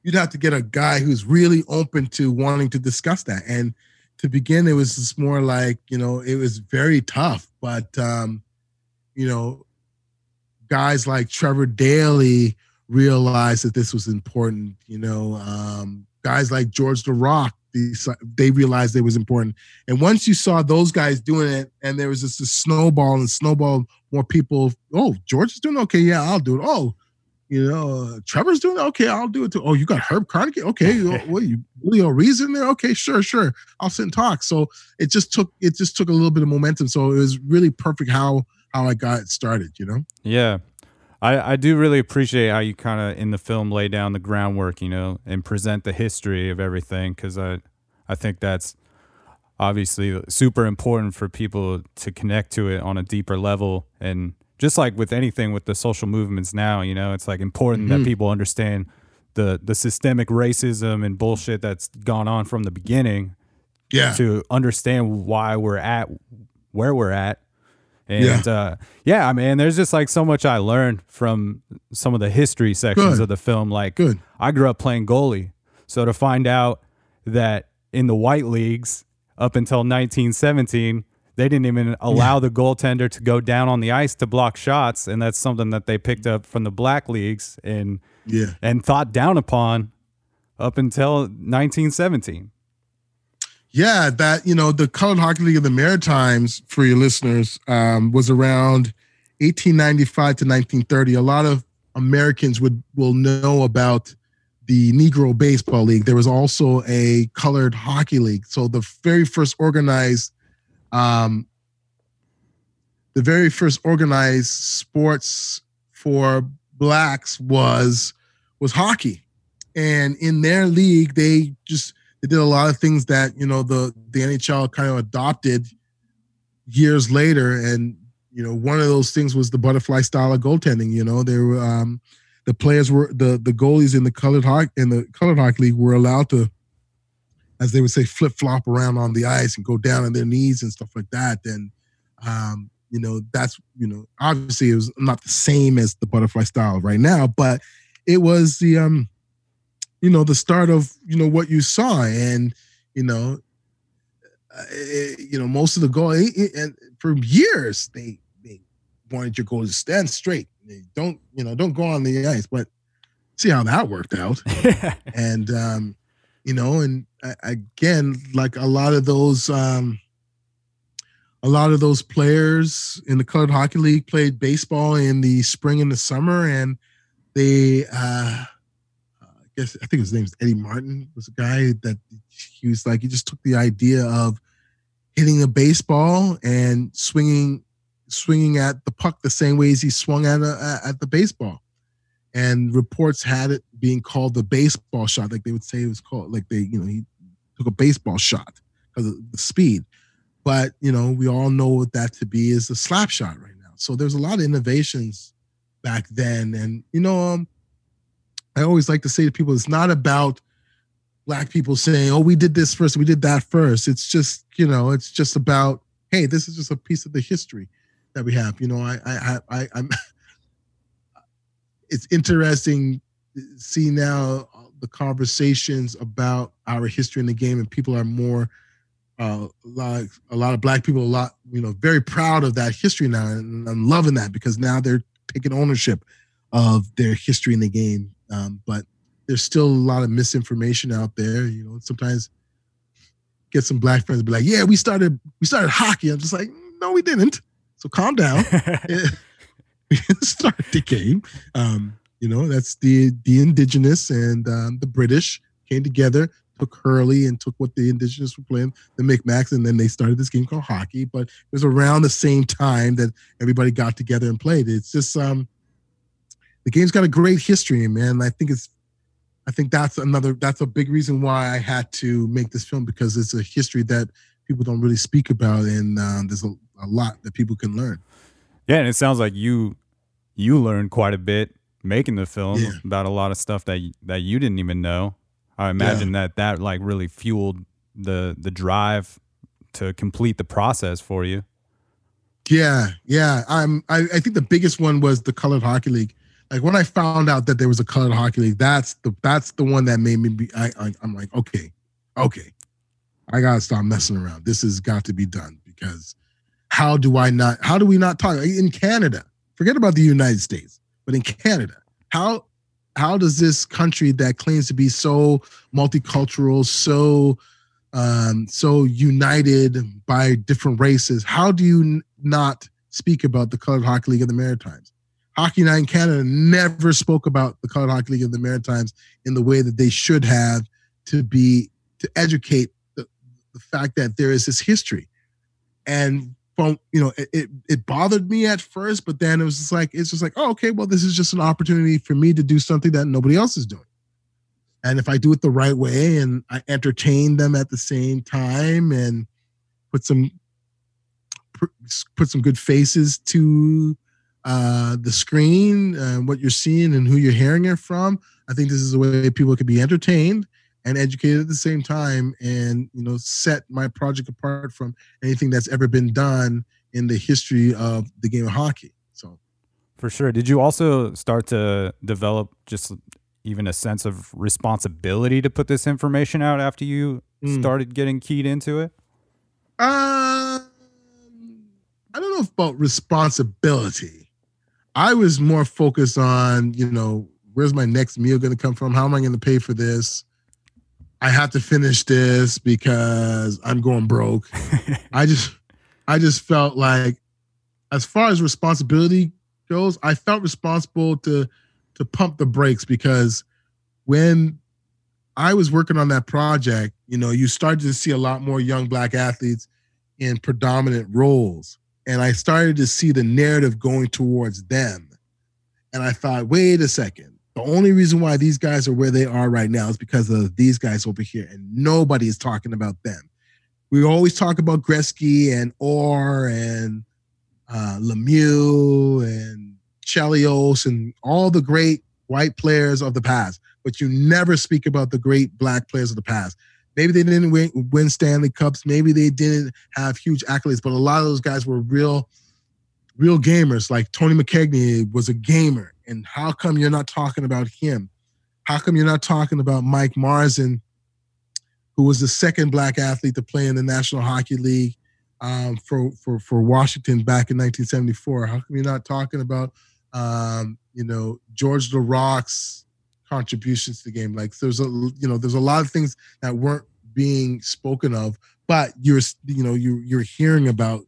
you'd have to get a guy who's really open to wanting to discuss that. And to begin, it was just more like you know it was very tough, but um, you know guys like Trevor Daley realized that this was important. You know, um, guys like George Laraque, they realized it was important. And once you saw those guys doing it, and there was just a snowball and snowball, more people. Oh, George is doing okay. Yeah, I'll do it. Oh, you know, uh, Trevor's doing it. Okay, I'll do it too. Oh, you got Herb Carnegie. Okay, what you Leo Ree's in there. Okay, sure, sure. I'll sit and talk. So it just took it just took a little bit of momentum. So it was really perfect how how I got it started. You know. Yeah. I, I do really appreciate how you kind of in the film lay down the groundwork, you know, and present the history of everything because I, I think that's obviously super important for people to connect to it on a deeper level and just like with anything with the social movements now you know it's like important Mhm. that people understand the the systemic racism and bullshit that's gone on from the beginning Yeah. to understand why we're at where we're at and Yeah. uh yeah i mean there's just like so much i learned from some of the history sections Good. of the film like Good. i grew up playing goalie so to find out that in the white leagues up until 1917 they didn't even allow the goaltender to go down on the ice to block shots and that's something that they picked up from the black leagues and Yeah. and thought down upon up until 1917 Yeah, that you know, the Colored Hockey League of the Maritimes for your listeners um, was around 1895 to 1930. A lot of Americans would will know about the Negro Baseball League. There was also a Colored Hockey League. So the very first organized, um, the very first organized sports for blacks was was hockey, and in their league they just they did a lot of things that you know the the NHL kind of adopted years later, and you know one of those things was the butterfly style of goaltending. You know, they were um, the players were the the goalies in the colored hockey in the colored hockey league were allowed to, as they would say, flip flop around on the ice and go down on their knees and stuff like that. then um, you know that's you know obviously it was not the same as the butterfly style right now, but it was the um you know the start of you know what you saw and you know uh, eh, you know most of the goal eh, eh, and for years they they wanted your goal to stand straight They don't you know don't go on the ice but see how that worked out and um you know and again like a lot of those um a lot of those players in the colored hockey league played baseball in the spring and the summer and they uh I guess I think his name is Eddie Martin was a guy that he was like he just took the idea of hitting a baseball and swinging swinging at the puck the same way as he swung at a, at the baseball and reports had it being called the baseball shot like they would say it was called like they you know he took a baseball shot because of the speed but you know we all know what that to be is a slap shot right now so there's a lot of innovations back then and you know um I always like to say to people, it's not about black people saying, "Oh, we did this first, we did that first. It's just, you know, it's just about, hey, this is just a piece of the history that we have. You know, I, I, I, I'm. It's interesting to see now the conversations about our history in the game, and people are more, uh, like a lot of black people, a lot, you know, very proud of that history now, and I'm loving that because now they're taking ownership of their history in the game. Um, but there's still a lot of misinformation out there. You know, sometimes get some black friends be like, "Yeah, we started we started hockey." I'm just like, "No, we didn't." So calm down. start the game. Um, you know, that's the the indigenous and um, the British came together, took Hurley and took what the indigenous were playing, the Micmacs, and then they started this game called hockey. But it was around the same time that everybody got together and played. It's just um, the game's got a great history, man. I think it's I think that's another that's a big reason why I had to make this film because it's a history that people don't really speak about, and um, there's a, a lot that people can learn. Yeah, and it sounds like you you learned quite a bit making the film Yeah. about a lot of stuff that that you didn't even know. I imagine that that like really fueled the the drive to complete the process for you. Yeah, yeah. I'm. I, I think the biggest one was the colored hockey league. Like when I found out that there was a colored hockey league, that's the that's the one that made me be. I, I I'm like, okay, okay, I gotta stop messing around. This has got to be done because how do I not? How do we not talk in Canada? Forget about the United States, but in Canada, how how does this country that claims to be so multicultural, so um, so united by different races, how do you n- not speak about the Colored Hockey League of the Maritimes? Hockey Night in Canada never spoke about the Colored Hockey League of the Maritimes in the way that they should have to be to educate the, the fact that there is this history. And from you know, it, it it bothered me at first, but then it was just like it's just like, oh, okay, well, this is just an opportunity for me to do something that nobody else is doing. And if I do it the right way and I entertain them at the same time and put some put some good faces to uh, the screen, uh, what you're seeing, and who you're hearing it from. I think this is a way people can be entertained and educated at the same time, and you know, set my project apart from anything that's ever been done in the history of the game of hockey. So, for sure. Did you also start to develop just even a sense of responsibility to put this information out after you mm. started getting keyed into it? Uh, I don't know about responsibility. I was more focused on, you know, where's my next meal going to come from? How am I going to pay for this? I have to finish this because I'm going broke. I just, I just felt like, as far as responsibility goes, I felt responsible to to pump the brakes because when I was working on that project, you know, you started to see a lot more young black athletes in predominant roles and I started to see the narrative going towards them. And I thought, wait a second. The only reason why these guys are where they are right now is because of these guys over here, and nobody is talking about them. We always talk about Gretzky and Orr and uh, Lemieux and Chelios and all the great white players of the past, but you never speak about the great black players of the past. Maybe they didn't win, win Stanley Cups. Maybe they didn't have huge accolades, but a lot of those guys were real, real gamers. Like Tony McKegney was a gamer. And how come you're not talking about him? How come you're not talking about Mike Marson, who was the second black athlete to play in the National Hockey League um, for, for, for Washington back in 1974? How come you're not talking about, um, you know, George Laraque's contributions to the game. Like there's a you know there's a lot of things that weren't being spoken of, but you're you know you you're hearing about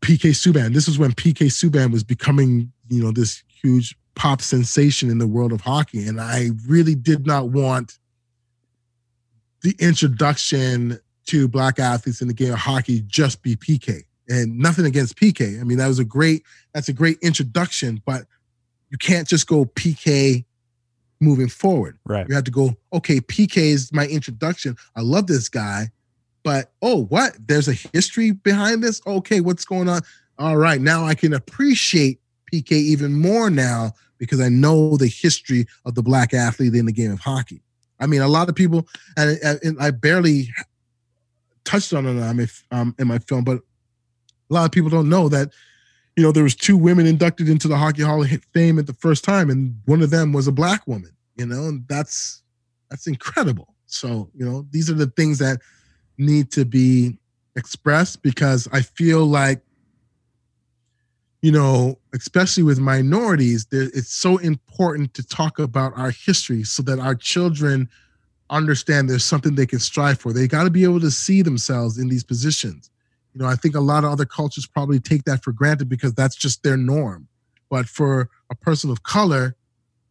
PK Subban. This is when PK Subban was becoming you know this huge pop sensation in the world of hockey, and I really did not want the introduction to black athletes in the game of hockey just be PK. And nothing against PK. I mean, that was a great that's a great introduction, but you can't just go PK moving forward. Right. You have to go, okay, PK is my introduction. I love this guy, but oh, what? There's a history behind this? Okay, what's going on? All right, now I can appreciate PK even more now because I know the history of the black athlete in the game of hockey. I mean, a lot of people, and, and I barely touched on it um, in my film, but a lot of people don't know that you know, there was two women inducted into the Hockey Hall of Fame at the first time, and one of them was a black woman. You know, and that's that's incredible. So, you know, these are the things that need to be expressed because I feel like, you know, especially with minorities, it's so important to talk about our history so that our children understand there's something they can strive for. They got to be able to see themselves in these positions. You know, I think a lot of other cultures probably take that for granted because that's just their norm. But for a person of color,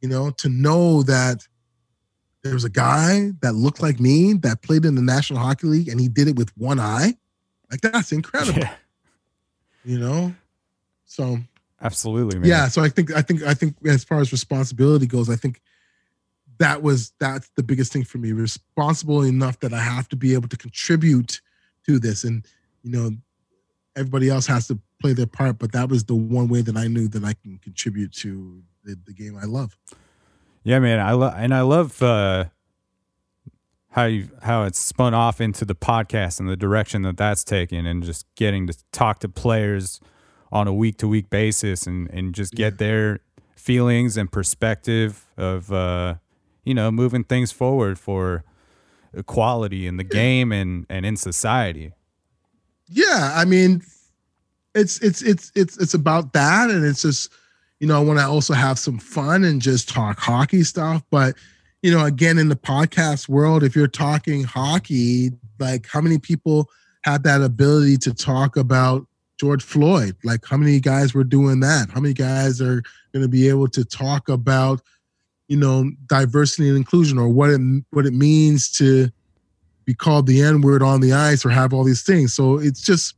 you know, to know that there was a guy that looked like me that played in the National Hockey League and he did it with one eye, like that's incredible. Yeah. You know? So Absolutely, man. Yeah. So I think I think I think as far as responsibility goes, I think that was that's the biggest thing for me. Responsible enough that I have to be able to contribute to this. And you know, everybody else has to play their part, but that was the one way that I knew that I can contribute to the, the game I love. Yeah, man. I love and I love uh, how you how it's spun off into the podcast and the direction that that's taken, and just getting to talk to players on a week to week basis, and and just get yeah. their feelings and perspective of uh, you know moving things forward for equality in the game and and in society yeah, I mean, it's it's it's it's it's about that, and it's just you know I want to also have some fun and just talk hockey stuff. But you know, again, in the podcast world, if you're talking hockey, like how many people had that ability to talk about George Floyd? Like how many guys were doing that? How many guys are going to be able to talk about you know diversity and inclusion or what it what it means to be called the N word on the ice or have all these things. So it's just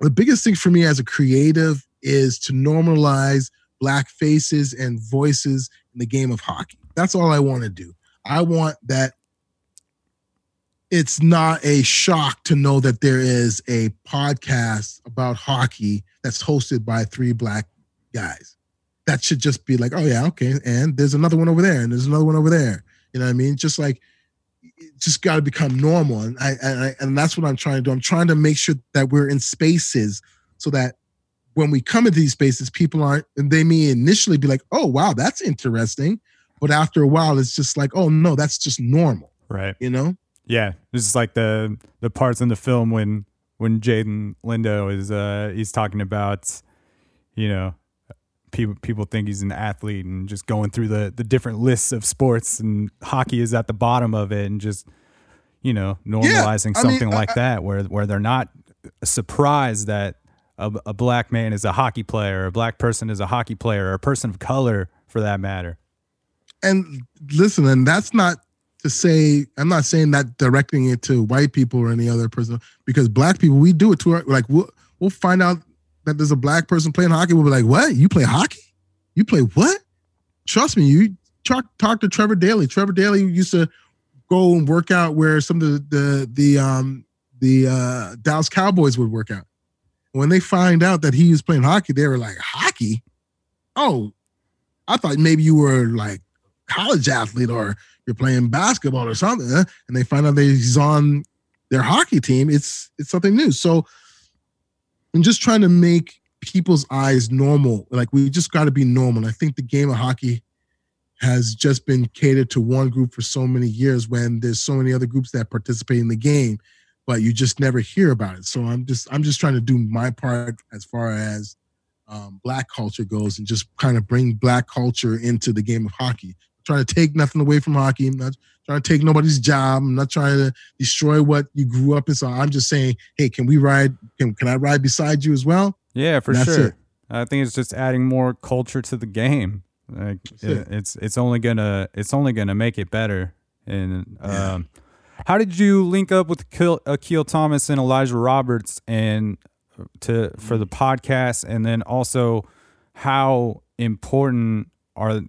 the biggest thing for me as a creative is to normalize black faces and voices in the game of hockey. That's all I want to do. I want that it's not a shock to know that there is a podcast about hockey that's hosted by three black guys. That should just be like, oh yeah, okay. And there's another one over there, and there's another one over there. You know what I mean? Just like it just got to become normal, and I, and I and that's what I'm trying to do. I'm trying to make sure that we're in spaces so that when we come into these spaces, people aren't, and they may initially be like, oh wow, that's interesting, but after a while, it's just like, oh no, that's just normal. Right. You know? Yeah, this is like the the parts in the film when when Jaden Lindo is uh he's talking about, you know, people people think he's an athlete and just going through the the different lists of sports and hockey is at the bottom of it and just you know normalizing mean, something like I- that where where they're not surprised that a, a black man is a hockey player, a black person is a hockey player, or a person of color for that matter. and listen, and that's not to say I'm not saying that directing it to white people or any other person because black people we do it to our like we'll we'll find out that there's a black person playing hockey. We'll be like, what? You play hockey? You play what? Trust me, you talk talk to Trevor Daley. Trevor Daley used to go and work out where some of the the the um the uh Dallas Cowboys would work out. When they find out that he was playing hockey, they were like, hockey? Oh, I thought maybe you were like college athlete or you're playing basketball or something, and they find out that he's on their hockey team. It's it's something new. So I'm just trying to make people's eyes normal. Like we just got to be normal. I think the game of hockey has just been catered to one group for so many years when there's so many other groups that participate in the game, but you just never hear about it. So I'm just I'm just trying to do my part as far as um, black culture goes and just kind of bring black culture into the game of hockey. Trying to take nothing away from hockey. I'm not trying to take nobody's job. I'm not trying to destroy what you grew up in. So I'm just saying, hey, can we ride? Can, can I ride beside you as well? Yeah, for sure. it. I think it's just adding more culture to the game. Like it- it. it's it's only gonna it's only gonna make it better. And um, how did you link up with Akil, Akil Thomas and Elijah Roberts and to for the podcast? And then also, how important are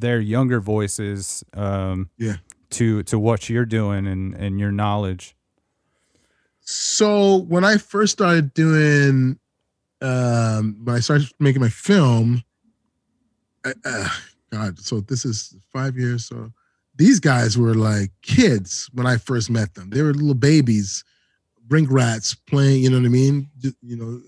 their younger voices? Um, Yeah. To to what you're doing and and your knowledge. So when I first started doing, um, when I started making my film, I, uh, God, so this is five years. So these guys were like kids when I first met them. They were little babies, brink rats playing. You know what I mean? You know,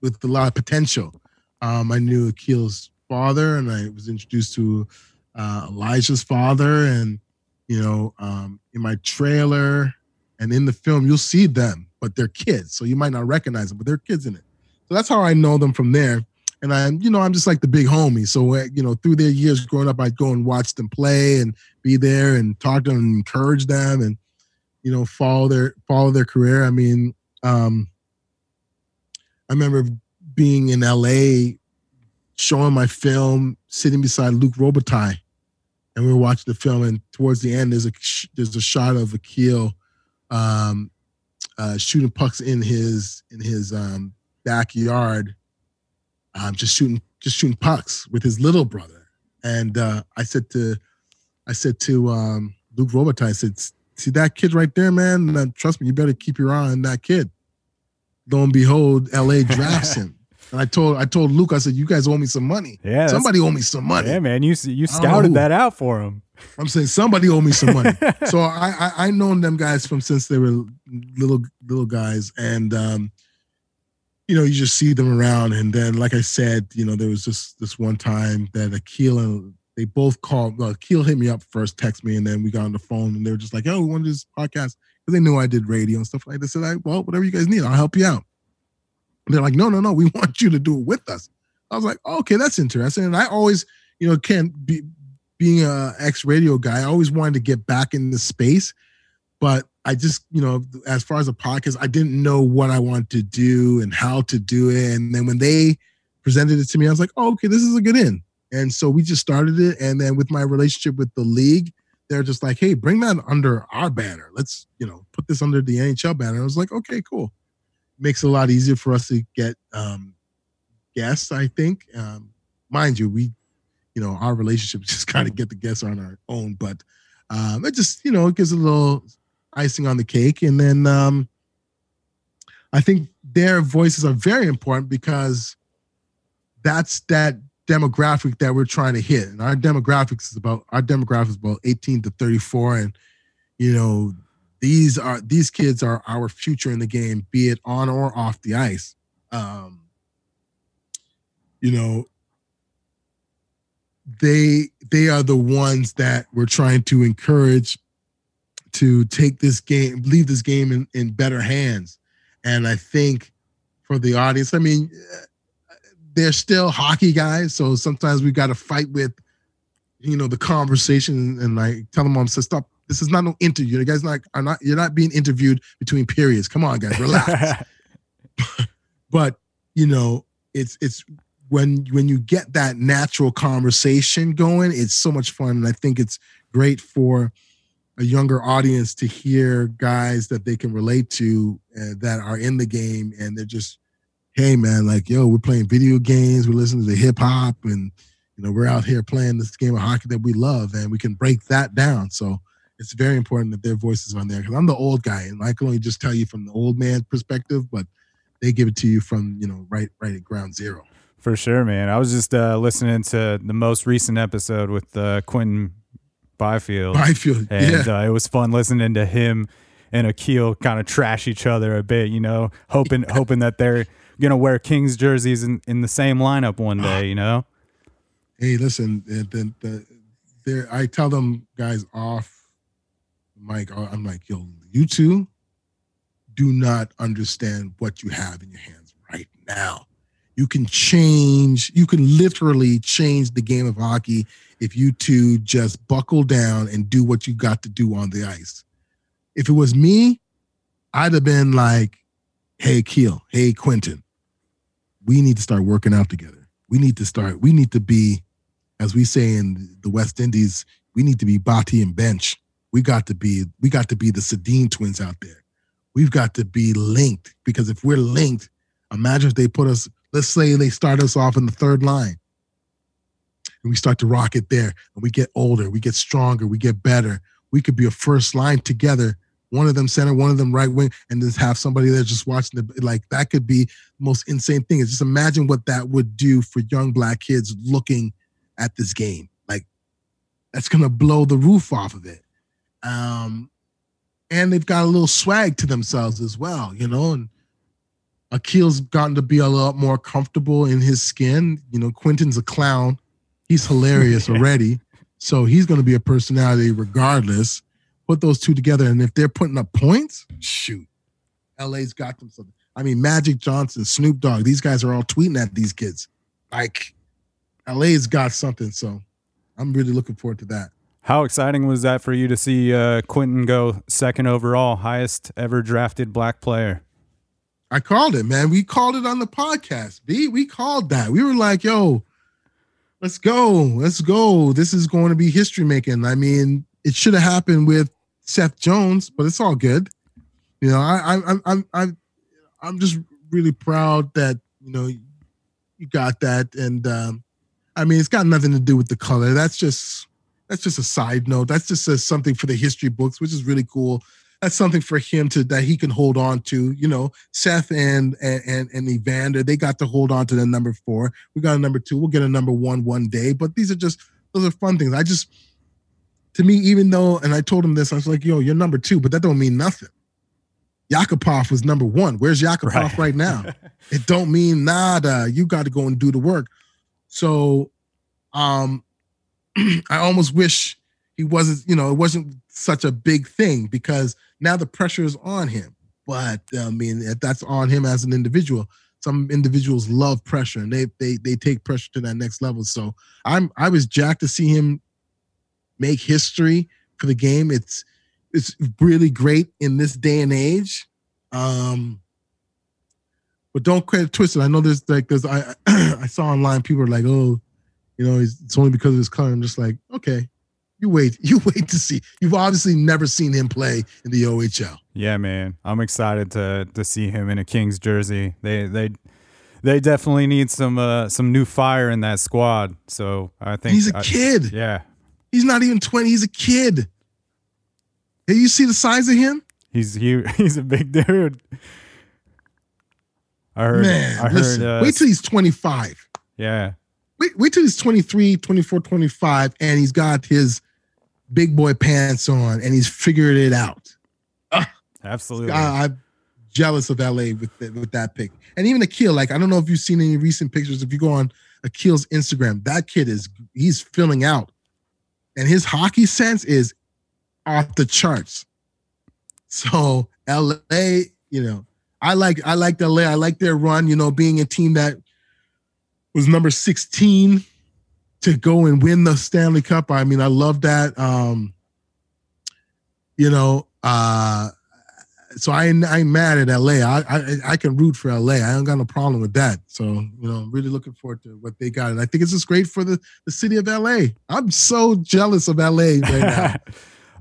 with a lot of potential. Um, I knew Akil's father, and I was introduced to uh, Elijah's father, and you know, um, in my trailer and in the film, you'll see them, but they're kids, so you might not recognize them, but they're kids in it. So that's how I know them from there. And I, you know, I'm just like the big homie. So uh, you know, through their years growing up, I'd go and watch them play and be there and talk to them and encourage them and you know follow their follow their career. I mean, um, I remember being in LA, showing my film, sitting beside Luc Robitaille, and we were watching the film. And towards the end, there's a there's a shot of Akil um, uh, shooting pucks in his in his um, backyard, um, just shooting just shooting pucks with his little brother. And uh, I said to I said to um, Luc Robitaille, I said, "See that kid right there, man? Uh, trust me, you better keep your eye on that kid." Lo and behold, LA drafts him. And I told I told Luc, I said, "You guys owe me some money. Yeah, somebody owe me some money." Yeah, man, you you I don't know scouted that out for him. I'm saying somebody owe me some money. so I, I I known them guys from since they were little little guys, and um, you know you just see them around, and then like I said, you know there was just this one time that Akil and they both called. Well, Akil hit me up first, text me, and then we got on the phone, and they were just like, "Oh, we want to do this podcast," because they knew I did radio and stuff like that. I said, I, "Well, whatever you guys need, I'll help you out." They're like, "No, no, no, we want you to do it with us." I was like, "Okay, that's interesting." And I always, you know, can't be being a ex radio guy, I always wanted to get back in the space, but I just, you know, as far as a podcast, I didn't know what I wanted to do and how to do it. And then when they presented it to me, I was like, oh, okay, this is a good in. And so we just started it. And then with my relationship with the league, they're just like, hey, bring that under our banner. Let's, you know, put this under the NHL banner. I was like, okay, cool. Makes it a lot easier for us to get um, guests, I think. Um, mind you, we you know, our relationship just kind of get the guests on our own. But um, it just, you know, it gives a little, icing on the cake. And then um, I think their voices are very important because that's that demographic that we're trying to hit. And our demographics is about our demographic is about 18 to 34. And you know, these are these kids are our future in the game, be it on or off the ice. Um, you know, they they are the ones that we're trying to encourage to take this game, leave this game in, in better hands. And I think for the audience, I mean, they're still hockey guys, so sometimes we've got to fight with, you know, the conversation and like tell them, "Mom, says stop. This is not no interview. You guys not are not. You're not being interviewed between periods. Come on, guys, relax." but you know, it's it's when when you get that natural conversation going, it's so much fun, and I think it's great for a younger audience to hear guys that they can relate to uh, that are in the game, and they're just, hey man, like yo, we're playing video games, we're listening to hip hop, and you know we're out here playing this game of hockey that we love, and we can break that down. So it's very important that their voices are on there because I'm the old guy, and I can only just tell you from the old man perspective, but they give it to you from you know right right at ground zero. For sure, man. I was just uh, listening to the most recent episode with uh, Quinton Byfield. Byfield, and yeah. uh, it was fun listening to him and Akil kind of trash each other a bit. You know, hoping hoping that they're gonna wear Kings jerseys in, in the same lineup one day. You know. Hey, listen, the, the, the, I tell them guys off mic. I'm like, yo, you two do not understand what you have in your hands right now. You can change, you can literally change the game of hockey if you two just buckle down and do what you got to do on the ice. If it was me, I'd have been like, hey, Keel, hey, Quinton, we need to start working out together. We need to start, we need to be, as we say in the West Indies, we need to be Bati and Bench. We got to be, we got to be the Sedin twins out there. We've got to be linked because if we're linked, imagine if they put us let's say they start us off in the third line. And we start to rock it there and we get older we get stronger we get better. We could be a first line together one of them center one of them right wing and just have somebody there just watching the like that could be the most insane thing. Is just imagine what that would do for young black kids looking at this game. Like that's gonna blow the roof off of it um and they've got a little swag to themselves as well you know and Akil's gotten to be a lot more comfortable in his skin. You know, Quinton's a clown. He's hilarious already. So he's going to be a personality regardless. Put those two together. And if they're putting up points, shoot, LA's got them something. I mean, Magic Johnson, Snoop Dogg, these guys are all tweeting at these kids. Like, LA's got something. So I'm really looking forward to that. How exciting was that for you to see uh, Quinton go second overall, highest ever drafted black player? I called it, man. We called it on the podcast. B, we called that. We were like, yo, let's go. Let's go. This is going to be history making. I mean, it should have happened with Seth Jones, but it's all good. You know, I I I'm I'm I'm just really proud that, you know, you got that. And um, I mean, it's got nothing to do with the color. That's just that's just a side note. That's just a, something for the history books, which is really cool that's something for him to that he can hold on to. You know, Seth and and and Evander, they got to hold on to the number four. We got a number two. We'll get a number one one day. But these are just those are fun things. I just to me, even though, and I told him this, I was like, yo, you're number two, but that don't mean nothing. Yakupov was number one. Where's Yakupov right, right now? it don't mean nada. You got to go and do the work. So um I almost wish he wasn't, you know, it wasn't such a big thing because now the pressure is on him. But I mean, that's on him as an individual. Some individuals love pressure and they they they take pressure to that next level. So I'm I was jacked to see him make history for the game. It's it's really great in this day and age. Um, but don't credit twisted. I know there's like there's I I saw online people are like, oh, you know, it's only because of his color. I'm just like, okay, you wait, you wait to see. You've obviously never seen him play in the OHL. Yeah, man. I'm excited to to see him in a Kings jersey. They they they definitely need some uh some new fire in that squad. So I think he's a I, kid. Yeah. He's not even 20, he's a kid. Hey, you see the size of him? He's he, he's a big dude. I heard. Man, I heard. listen, uh, wait till he's 25. yeah. Wait, wait till he's 23, 24, 25, and he's got his big boy pants on and he's figured it out. Absolutely. I, I'm jealous of LA with the, with that pick. And even Akil, like I don't know if you've seen any recent pictures. If you go on Akil's Instagram, that kid is he's filling out, and his hockey sense is off the charts. So LA, you know, I like I like LA. I like their run. You know, being a team that was number 16 to go and win the Stanley Cup. I mean, I love that. Um, you know, uh, so I I'm mad at LA. I, I I can root for LA. I don't got no problem with that. So you know, I'm really looking forward to what they got, and I think it's just great for the the city of LA. I'm so jealous of LA right now.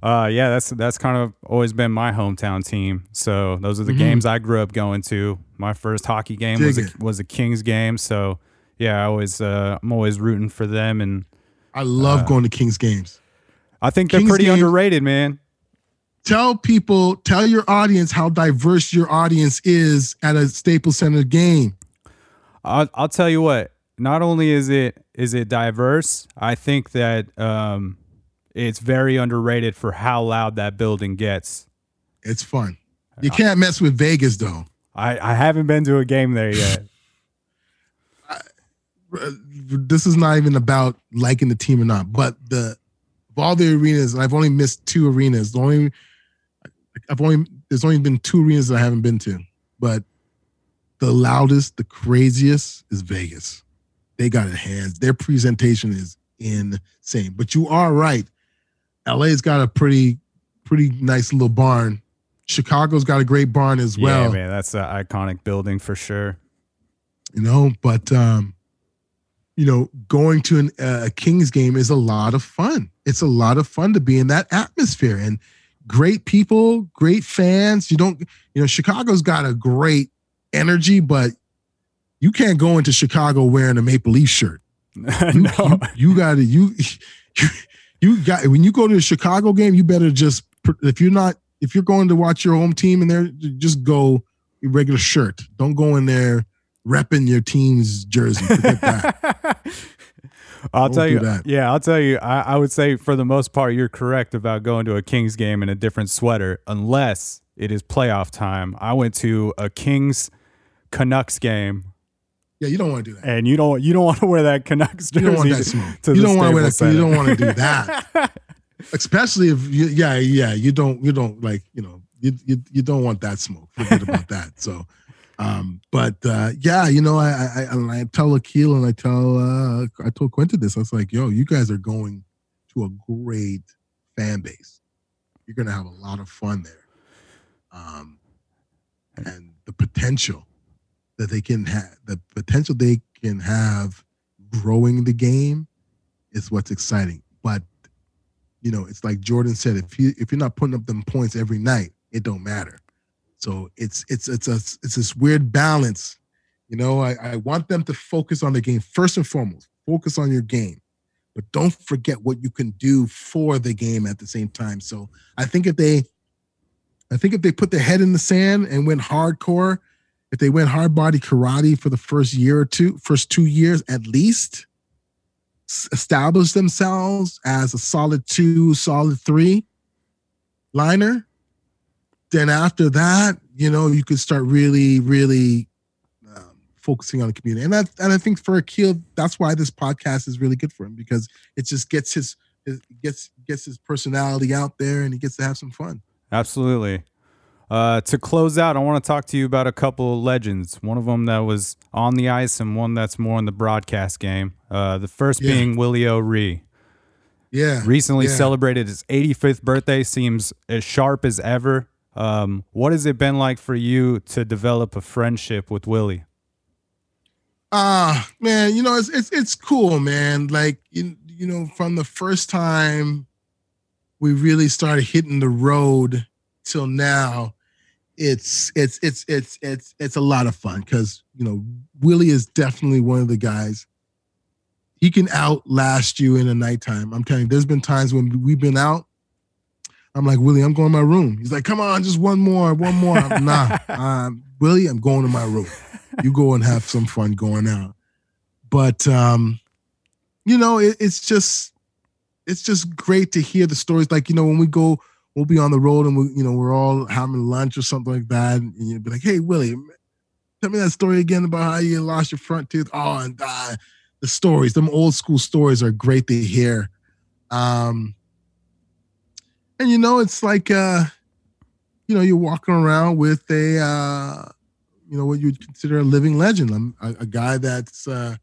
Uh, yeah, that's that's kind of always been my hometown team. So those are the Mhm. games I grew up going to. My first hockey game was a, it. was a Kings game. So yeah, I always uh, I'm always rooting for them, and I love Uh, going to Kings games. I think they're pretty games- underrated, man. Tell people, tell your audience how diverse your audience is at a Staples Center game. I'll, I'll tell you what. Not only is it is it diverse, I think that um, it's very underrated for how loud that building gets. It's fun. You can't mess with Vegas though. I, I haven't been to a game there yet. Uh, This is not even about liking the team or not, but the of all the arenas, and I've only missed two arenas. The only I've only there's only been two arenas that I haven't been to, but the loudest, the craziest is Vegas. They got it hands. Their presentation is insane. But you are right. LA's got a pretty, pretty nice little barn. Chicago's got a great barn as well. yeah, man, that's an iconic building for sure. you know but um you know going to an, uh, a kings game is a lot of fun. It's a lot of fun to be in that atmosphere and great people great fans. You don't you know chicago's got a great energy but you can't go into chicago wearing a maple leaf shirt. You, you, you gotta you you got when you go to a chicago game you better just if you're not if you're going to watch your home team in there just go regular shirt. Don't go in there repping your team's jersey. Forget that. I'll Don't tell you. that. Yeah, I'll tell you. I, I would say for the most part, you're correct about going to a Kings game in a different sweater, unless it is playoff time. I went to a Kings Canucks game, Yeah, you don't want to do that. and you don't you don't want to wear that Canucks You jersey. don't want that smoke. to You don't want to wear that. You don't want to do that. Especially if you, yeah, yeah, you don't, you don't like, you know, you, you, you don't want that smoke. Forget about that. So, um, but uh, yeah, you know, I, I, I, I tell Akil and I tell, uh, I told Quinton this. I was like, yo, you guys are going to a great fan base. You're gonna have a lot of fun there. Um, and the potential that they can have, the potential they can have growing the game is what's exciting. But you know, it's like Jordan said, if you if you're not putting up them points every night, it don't matter. So it's it's it's a it's this weird balance. You know, I, I want them to focus on the game first and foremost. Focus on your game, but don't forget what you can do for the game at the same time. So I think if they I think if they put their head in the sand and went hardcore, if they went hard body karate for the first year or two, first two years at least, establish themselves as a solid two, solid three liner, then after that, you know, you could start really, really um, focusing on the community. And that, and I think for Akil, that's why this podcast is really good for him because it just gets his, it gets gets his personality out there and he gets to have some fun. Absolutely. Uh, to close out, I want to talk to you about a couple of legends. One of them that was on the ice, and one that's more in the broadcast game. Uh, the first Yeah. being Willie O'Ree. Yeah. Recently yeah. celebrated his 85th birthday. Seems as sharp as ever. Um, what has it been like for you to develop a friendship with Willie? Ah, man, you know, it's it's it's cool, man. Like you, you know, from the first time we really started hitting the road till now, it's it's it's it's it's it's a lot of fun because you know Willie is definitely one of the guys. He can outlast you in the nighttime. I'm telling you, there's been times when we've been out. I'm like, Willie, I'm going to my room. He's like, come on, just one more, one more. I'm, nah, um, Willie, I'm going to my room. You go and have some fun going out. But um, you know, it, it's just it's just great to hear the stories. Like, you know, when we go, we'll be on the road and we, you know, we're all having lunch or something like that. And you'd be like, hey, Willie, tell me that story again about how you lost your front tooth. Oh, and uh, the stories, them old school stories are great to hear. Um, and you know, it's like uh, you know, you're walking around with a uh, you know, what you'd consider a living legend, a, a guy that's uh,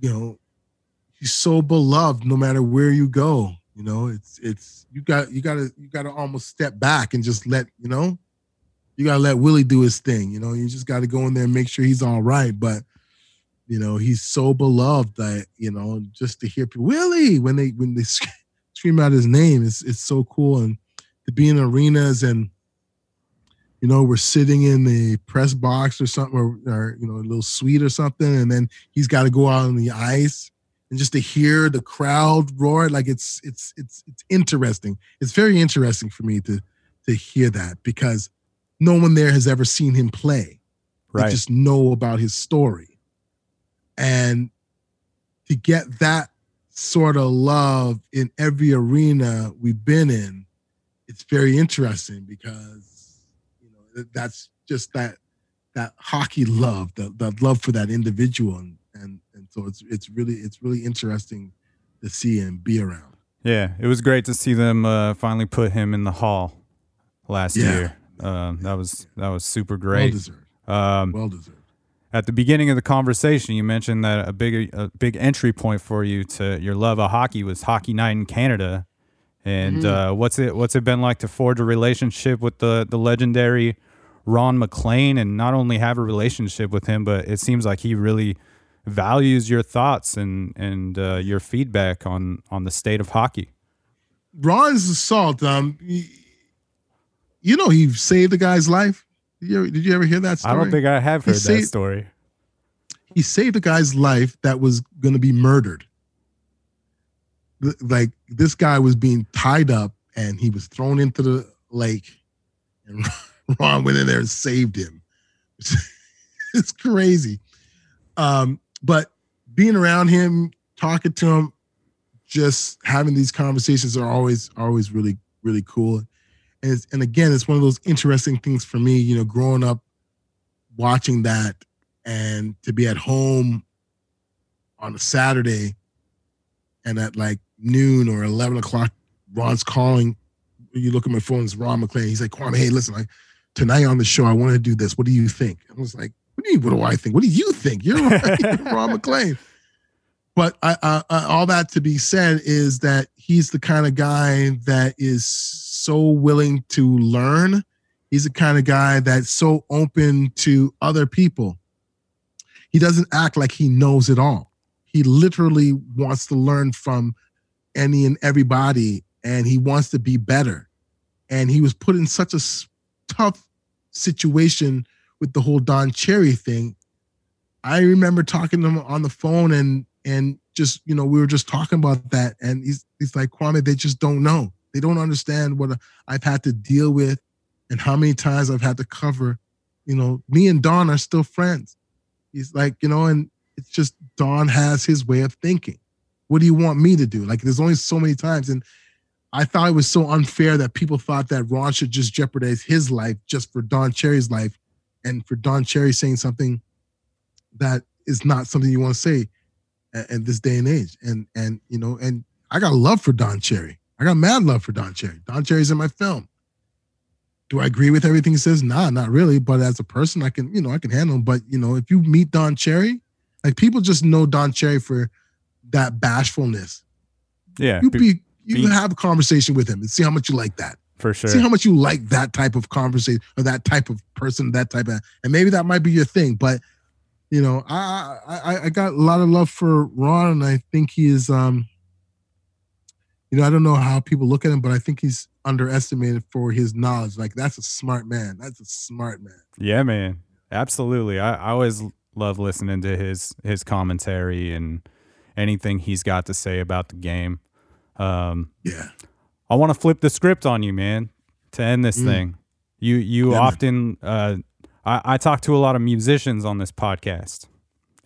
you know, he's so beloved no matter where you go. You know, it's it's you got you gotta you gotta almost step back and just let, you know, you gotta let Willie do his thing. You know, you just gotta go in there and make sure he's all right. But you know, he's so beloved that, you know, just to hear people, Willie, when they when they scream out his name. It's it's so cool and to be in arenas and you know we're sitting in the press box or something or, or you know a little suite or something and then he's got to go out on the ice and just to hear the crowd roar like it's it's it's it's interesting it's very interesting for me to to hear that because no one there has ever seen him play Right. they just know about his story and to get that sort of love in every arena we've been in, it's very interesting because you know that's just that that hockey love, the, the love for that individual, and, and and so it's it's really it's really interesting to see and be around. Yeah, it was great to see them uh, finally put him in the hall last Yeah. year. Um, that was that was super great. Well deserved. Um, Well deserved. At the beginning of the conversation, you mentioned that a big a big entry point for you to your love of hockey was Hockey Night in Canada. And Mhm. uh, what's it what's it been like to forge a relationship with the the legendary Ron MacLean and not only have a relationship with him, but it seems like he really values your thoughts and and uh, your feedback on on the state of hockey. Ron's assault. Um, y- you know he saved the guy's life. Did you ever, did you ever hear that story? I don't think I have He heard that story. he saved a guy's life that was going to be murdered. Like this guy was being tied up and he was thrown into the lake, and Ron went in there and saved him. it's crazy. Um, but being around him, talking to him, just having these conversations are always always really really cool. And it's, and again, it's one of those interesting things for me. You know, growing up, watching that, and to be at home on a Saturday, and at like noon or eleven o'clock, Ron's calling. You look at my phone, it's Ron MacLean. He's like, Kwame, hey, listen, I, tonight on the show, I want to do this. What do you think? I was like, what do you what do I think? What do you think? You're, you're Ron MacLean. But I, I, I, all that to be said is that he's the kind of guy that is so willing to learn. He's the kind of guy that's so open to other people. He doesn't act like he knows it all. He literally wants to learn from any and everybody, and he wants to be better. And he was put in such a tough situation with the whole Don Cherry thing. I remember talking to him on the phone and and just you know we were just talking about that and he's he's like Kwame they just don't know they don't understand what I've had to deal with and how many times I've had to cover you know me and Don are still friends he's like you know and it's just Don has his way of thinking what do you want me to do like there's only so many times and I thought it was so unfair that people thought that Ron should just jeopardize his life just for Don Cherry's life and for Don Cherry saying something that is not something you want to say at, at this day and age. And and you know, and I got love for Don Cherry. I got mad love for Don Cherry. Don Cherry's in my film. Do I agree with everything he says? Nah, not really. But as a person, I can, you know, I can handle him. But you know, if you meet Don Cherry, like people just know Don Cherry for that bashfulness. Yeah, You be- you be- have a conversation with him and see how much you like that. for sure. See how much you like that type of conversation or that type of person, that type of, and maybe that might be your thing. But you know, I I, I got a lot of love for Ron, and I think he is, um, you know, I don't know how people look at him, but I think he's underestimated for his knowledge. Like that's a smart man. That's a smart man. Yeah, man. Absolutely. I, I always love listening to his his commentary and anything he's got to say about the game. Um, yeah. I want to flip the script on you, man, to end this Mm. thing. You you Yeah, often uh, I, I talk to a lot of musicians on this podcast.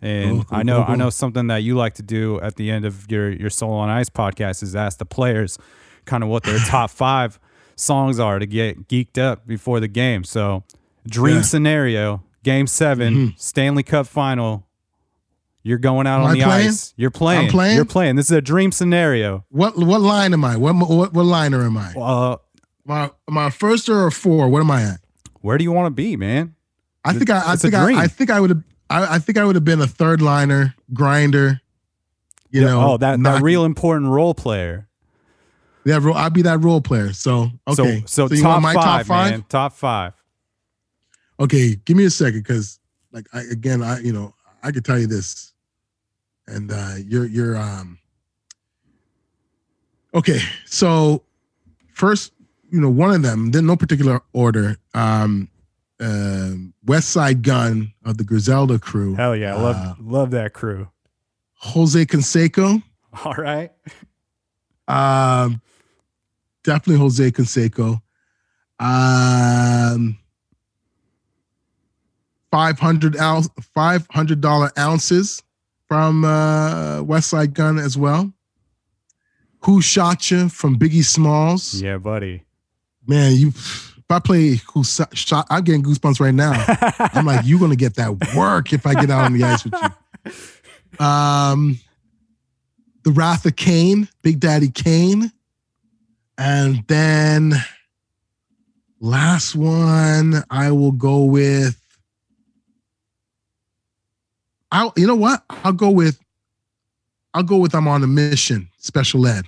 And I know I know something that you like to do at the end of your your Soul on Ice podcast is ask the players kind of what their top five songs are to get geeked up before the game. So dream Yeah. scenario, game 7 Mhm. Stanley Cup final. You're going out Am on I the playing? ice. You're playing. I'm playing? You're playing. This is a dream scenario. What what line am I? What what, what liner am I? Uh, my my first or a four? What am I at? Where do you want to be, man? I think I, I think I. I think I would have I, I think I would have been a third liner grinder. You Yeah, know, oh, that, that not- real important role player. that role. I'd be that role player. So okay, So, so, you top, want my five, top five? man. Top five. Okay, give me a second because like I again I you know I could tell you this, and uh you're you're um okay. So first, you know, one of them, then no particular order. Um, uh, Westside Gunn of the Griselda crew. Hell yeah, love uh, love that crew. Jose Canseco. All right. Um, definitely Jose Canseco. Um, five hundred ounce, five hundred dollar ounces from uh, Westside Gunn as well. Who shot you from Biggie Smalls? Yeah, buddy. Man, you. If I play Who shot, I'm getting goosebumps right now. I'm like, you're gonna get that work if I get out on the ice with you. Um, the Wrath of Kane, Big Daddy Kane, and then last one I will go with. I'll you know what? I'll go with. I'll go with I'm on a mission. Special Ed.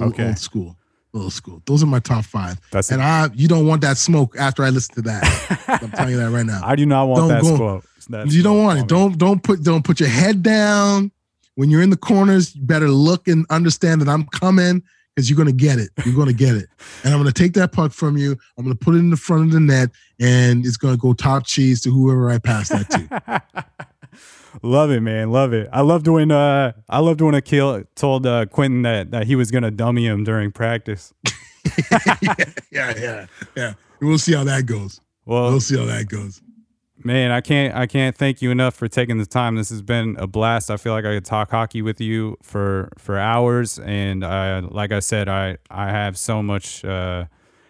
Okay. Old school. Old school. Those are my top five. That's and I you don't want that smoke after I listen to that. I'm telling you that right now. I do not want Don't that go- smoke. That you don't want it. Don't don't put don't put your head down. When you're in the corners, you better look and understand that I'm coming because you're gonna get it. You're gonna get it. And I'm gonna take that puck from you. I'm gonna put it in the front of the net, and it's gonna go top cheese to whoever I pass that to. Love it, man. Love it. I loved when uh I loved when Akil told uh Quinton that, that he was gonna dummy him during practice. yeah, yeah, yeah. We'll see how that goes. Well We'll see how that goes. Man, I can't I can't thank you enough for taking the time. This has been a blast. I feel like I could talk hockey with you for for hours and I like I said I I have so much uh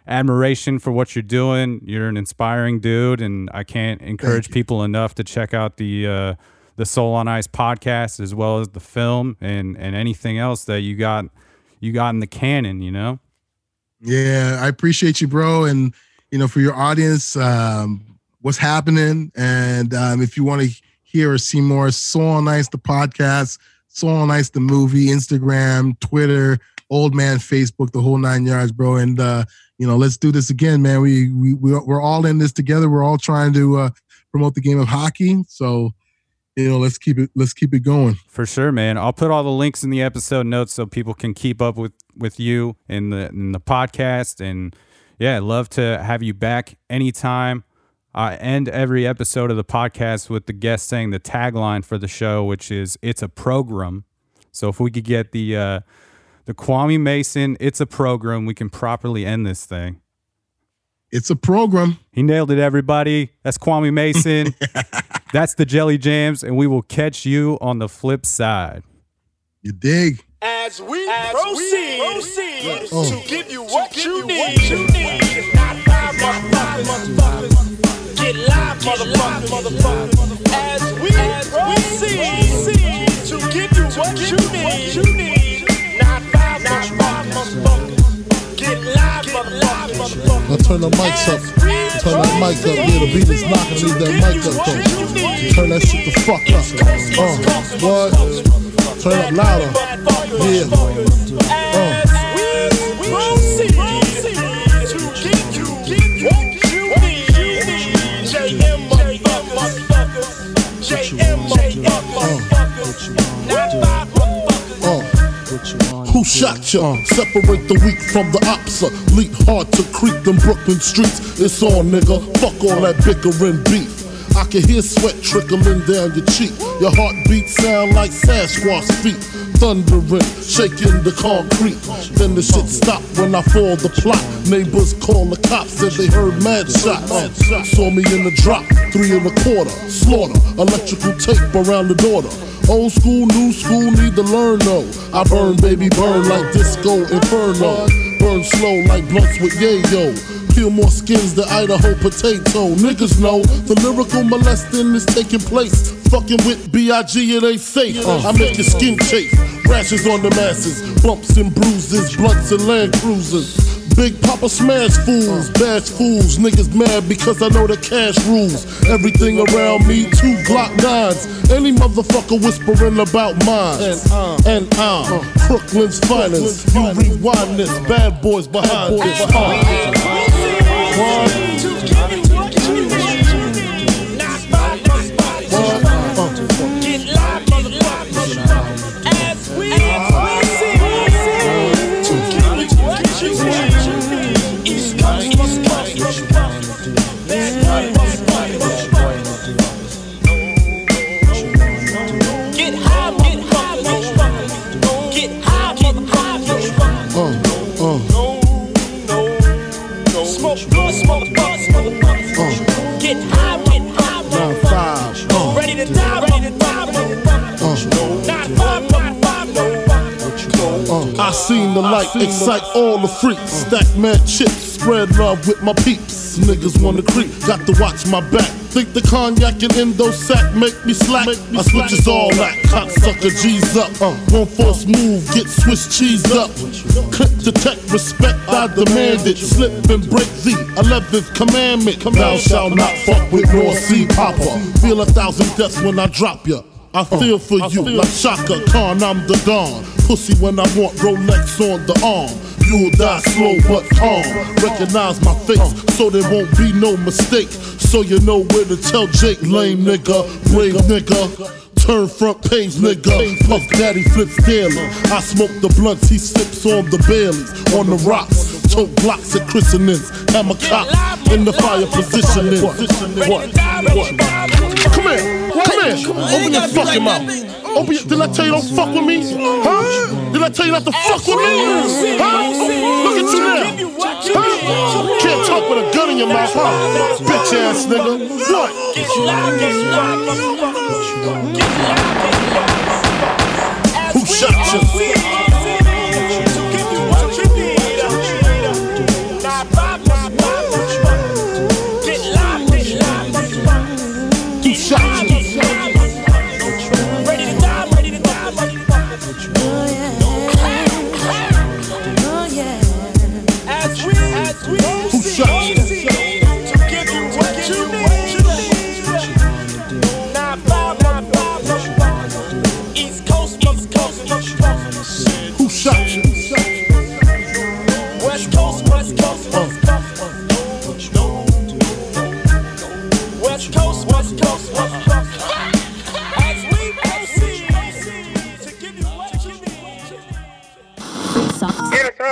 admiration for what you're doing. You're an inspiring dude and I can't encourage people enough to check out the uh the Soul on Ice podcast as well as the film and and anything else that you got you got in the canon, you know? Yeah, I appreciate you, bro. And you know, for your audience, um, what's happening? And um, if you want to hear or see more, Soul on Ice, the podcast, Soul on Ice, the movie, Instagram, Twitter, Old Man, Facebook, the whole nine yards, bro. And uh, you know, let's do this again, man. We we we're we're all in this together. We're all trying to uh, promote the game of hockey. So, you know, let's keep it let's keep it going. For sure, man. I'll put all the links in the episode notes so people can keep up with with you in the in the podcast. And yeah, I'd love to have you back anytime. I end every episode of the podcast with the guest saying the tagline for the show, which is "It's a program." So if we could get the uh, the Kwame Mason, "It's a program," we can properly end this thing. It's a program. He nailed it, everybody. That's Kwame Mason. That's the Jelly Jams, and we will catch you on the flip side. You dig? As we proceed, Oh. to give you what you need. Not five motherfuckers. Get live, motherfuckers. As we proceed, to give you what you need. Not five motherfuckers. Now turn the mics up. Turn that mic up. Yeah, the beat is knocking. Leave that mic up though. Turn that shit the fuck up. Uh, what? Turn up louder. Yeah. Uh. Shot ya? Separate the weak from the opsa. Leap hard to creep them Brooklyn streets. It's all, nigga. Fuck all that bickering beef. I can hear sweat trickling down your cheek. Your heartbeat sound like Sasquatch feet. Thundering, shaking the concrete. Then the shit stopped when I fall the plot. Neighbors call the cops, said they heard mad shots. Saw me in the drop, three and a quarter, slaughter, electrical tape around the daughter. Old school, new school, need to learn though. I burn, baby, burn like disco inferno. Burn slow like blunts with yayo. Peel more skins than Idaho potato. Niggas know the lyrical molesting is taking place. Fucking with B.I.G. it ain't safe. I make your skin chafe. Rashes on the masses, bumps and bruises, blunts and land cruisers. Big Papa smash fools, bash fools. Niggas mad because I know the cash rules. Everything around me, two Glock nines. Any motherfucker whispering about mine. And I'm Brooklyn's finest. You rewind this, bad boys behind this. Uh. Get I seen the light excite all the freaks. Stack mad chips, spread love with my peeps. Niggas wanna creep, got to watch my back. Think the cognac and endo sack make me slack. I switch switches all that, cocksucker G's up. One force move, get Swiss cheese up. Clip detect, respect, I demand it. Slip and break the 11th commandment. Thou shalt not fuck with North Sea Papa. Feel a thousand deaths when I drop ya. I feel for you like Chaka Khan, I'm the Don. Pussy when I want Rolex on the arm. You'll die slow but calm. Recognize my face so there won't be no mistake. So you know where to tell Jake, lame nigga, brave nigga. Turn front page, nigga. Puff Daddy flips daily. I smoke the blunts, he sips on the Baileys. On the rocks, tote blocks at christenings. Hammer cop in the fire positioning. What? What? Come here, come here. Come Open your fucking mouth. Open your, did I tell you don't fuck with me? Huh? Did I tell you not to fuck with me? Huh? Look at you now. Huh? Can't talk with a gun in your mouth, huh? Bitch ass nigga. What? Who shot you?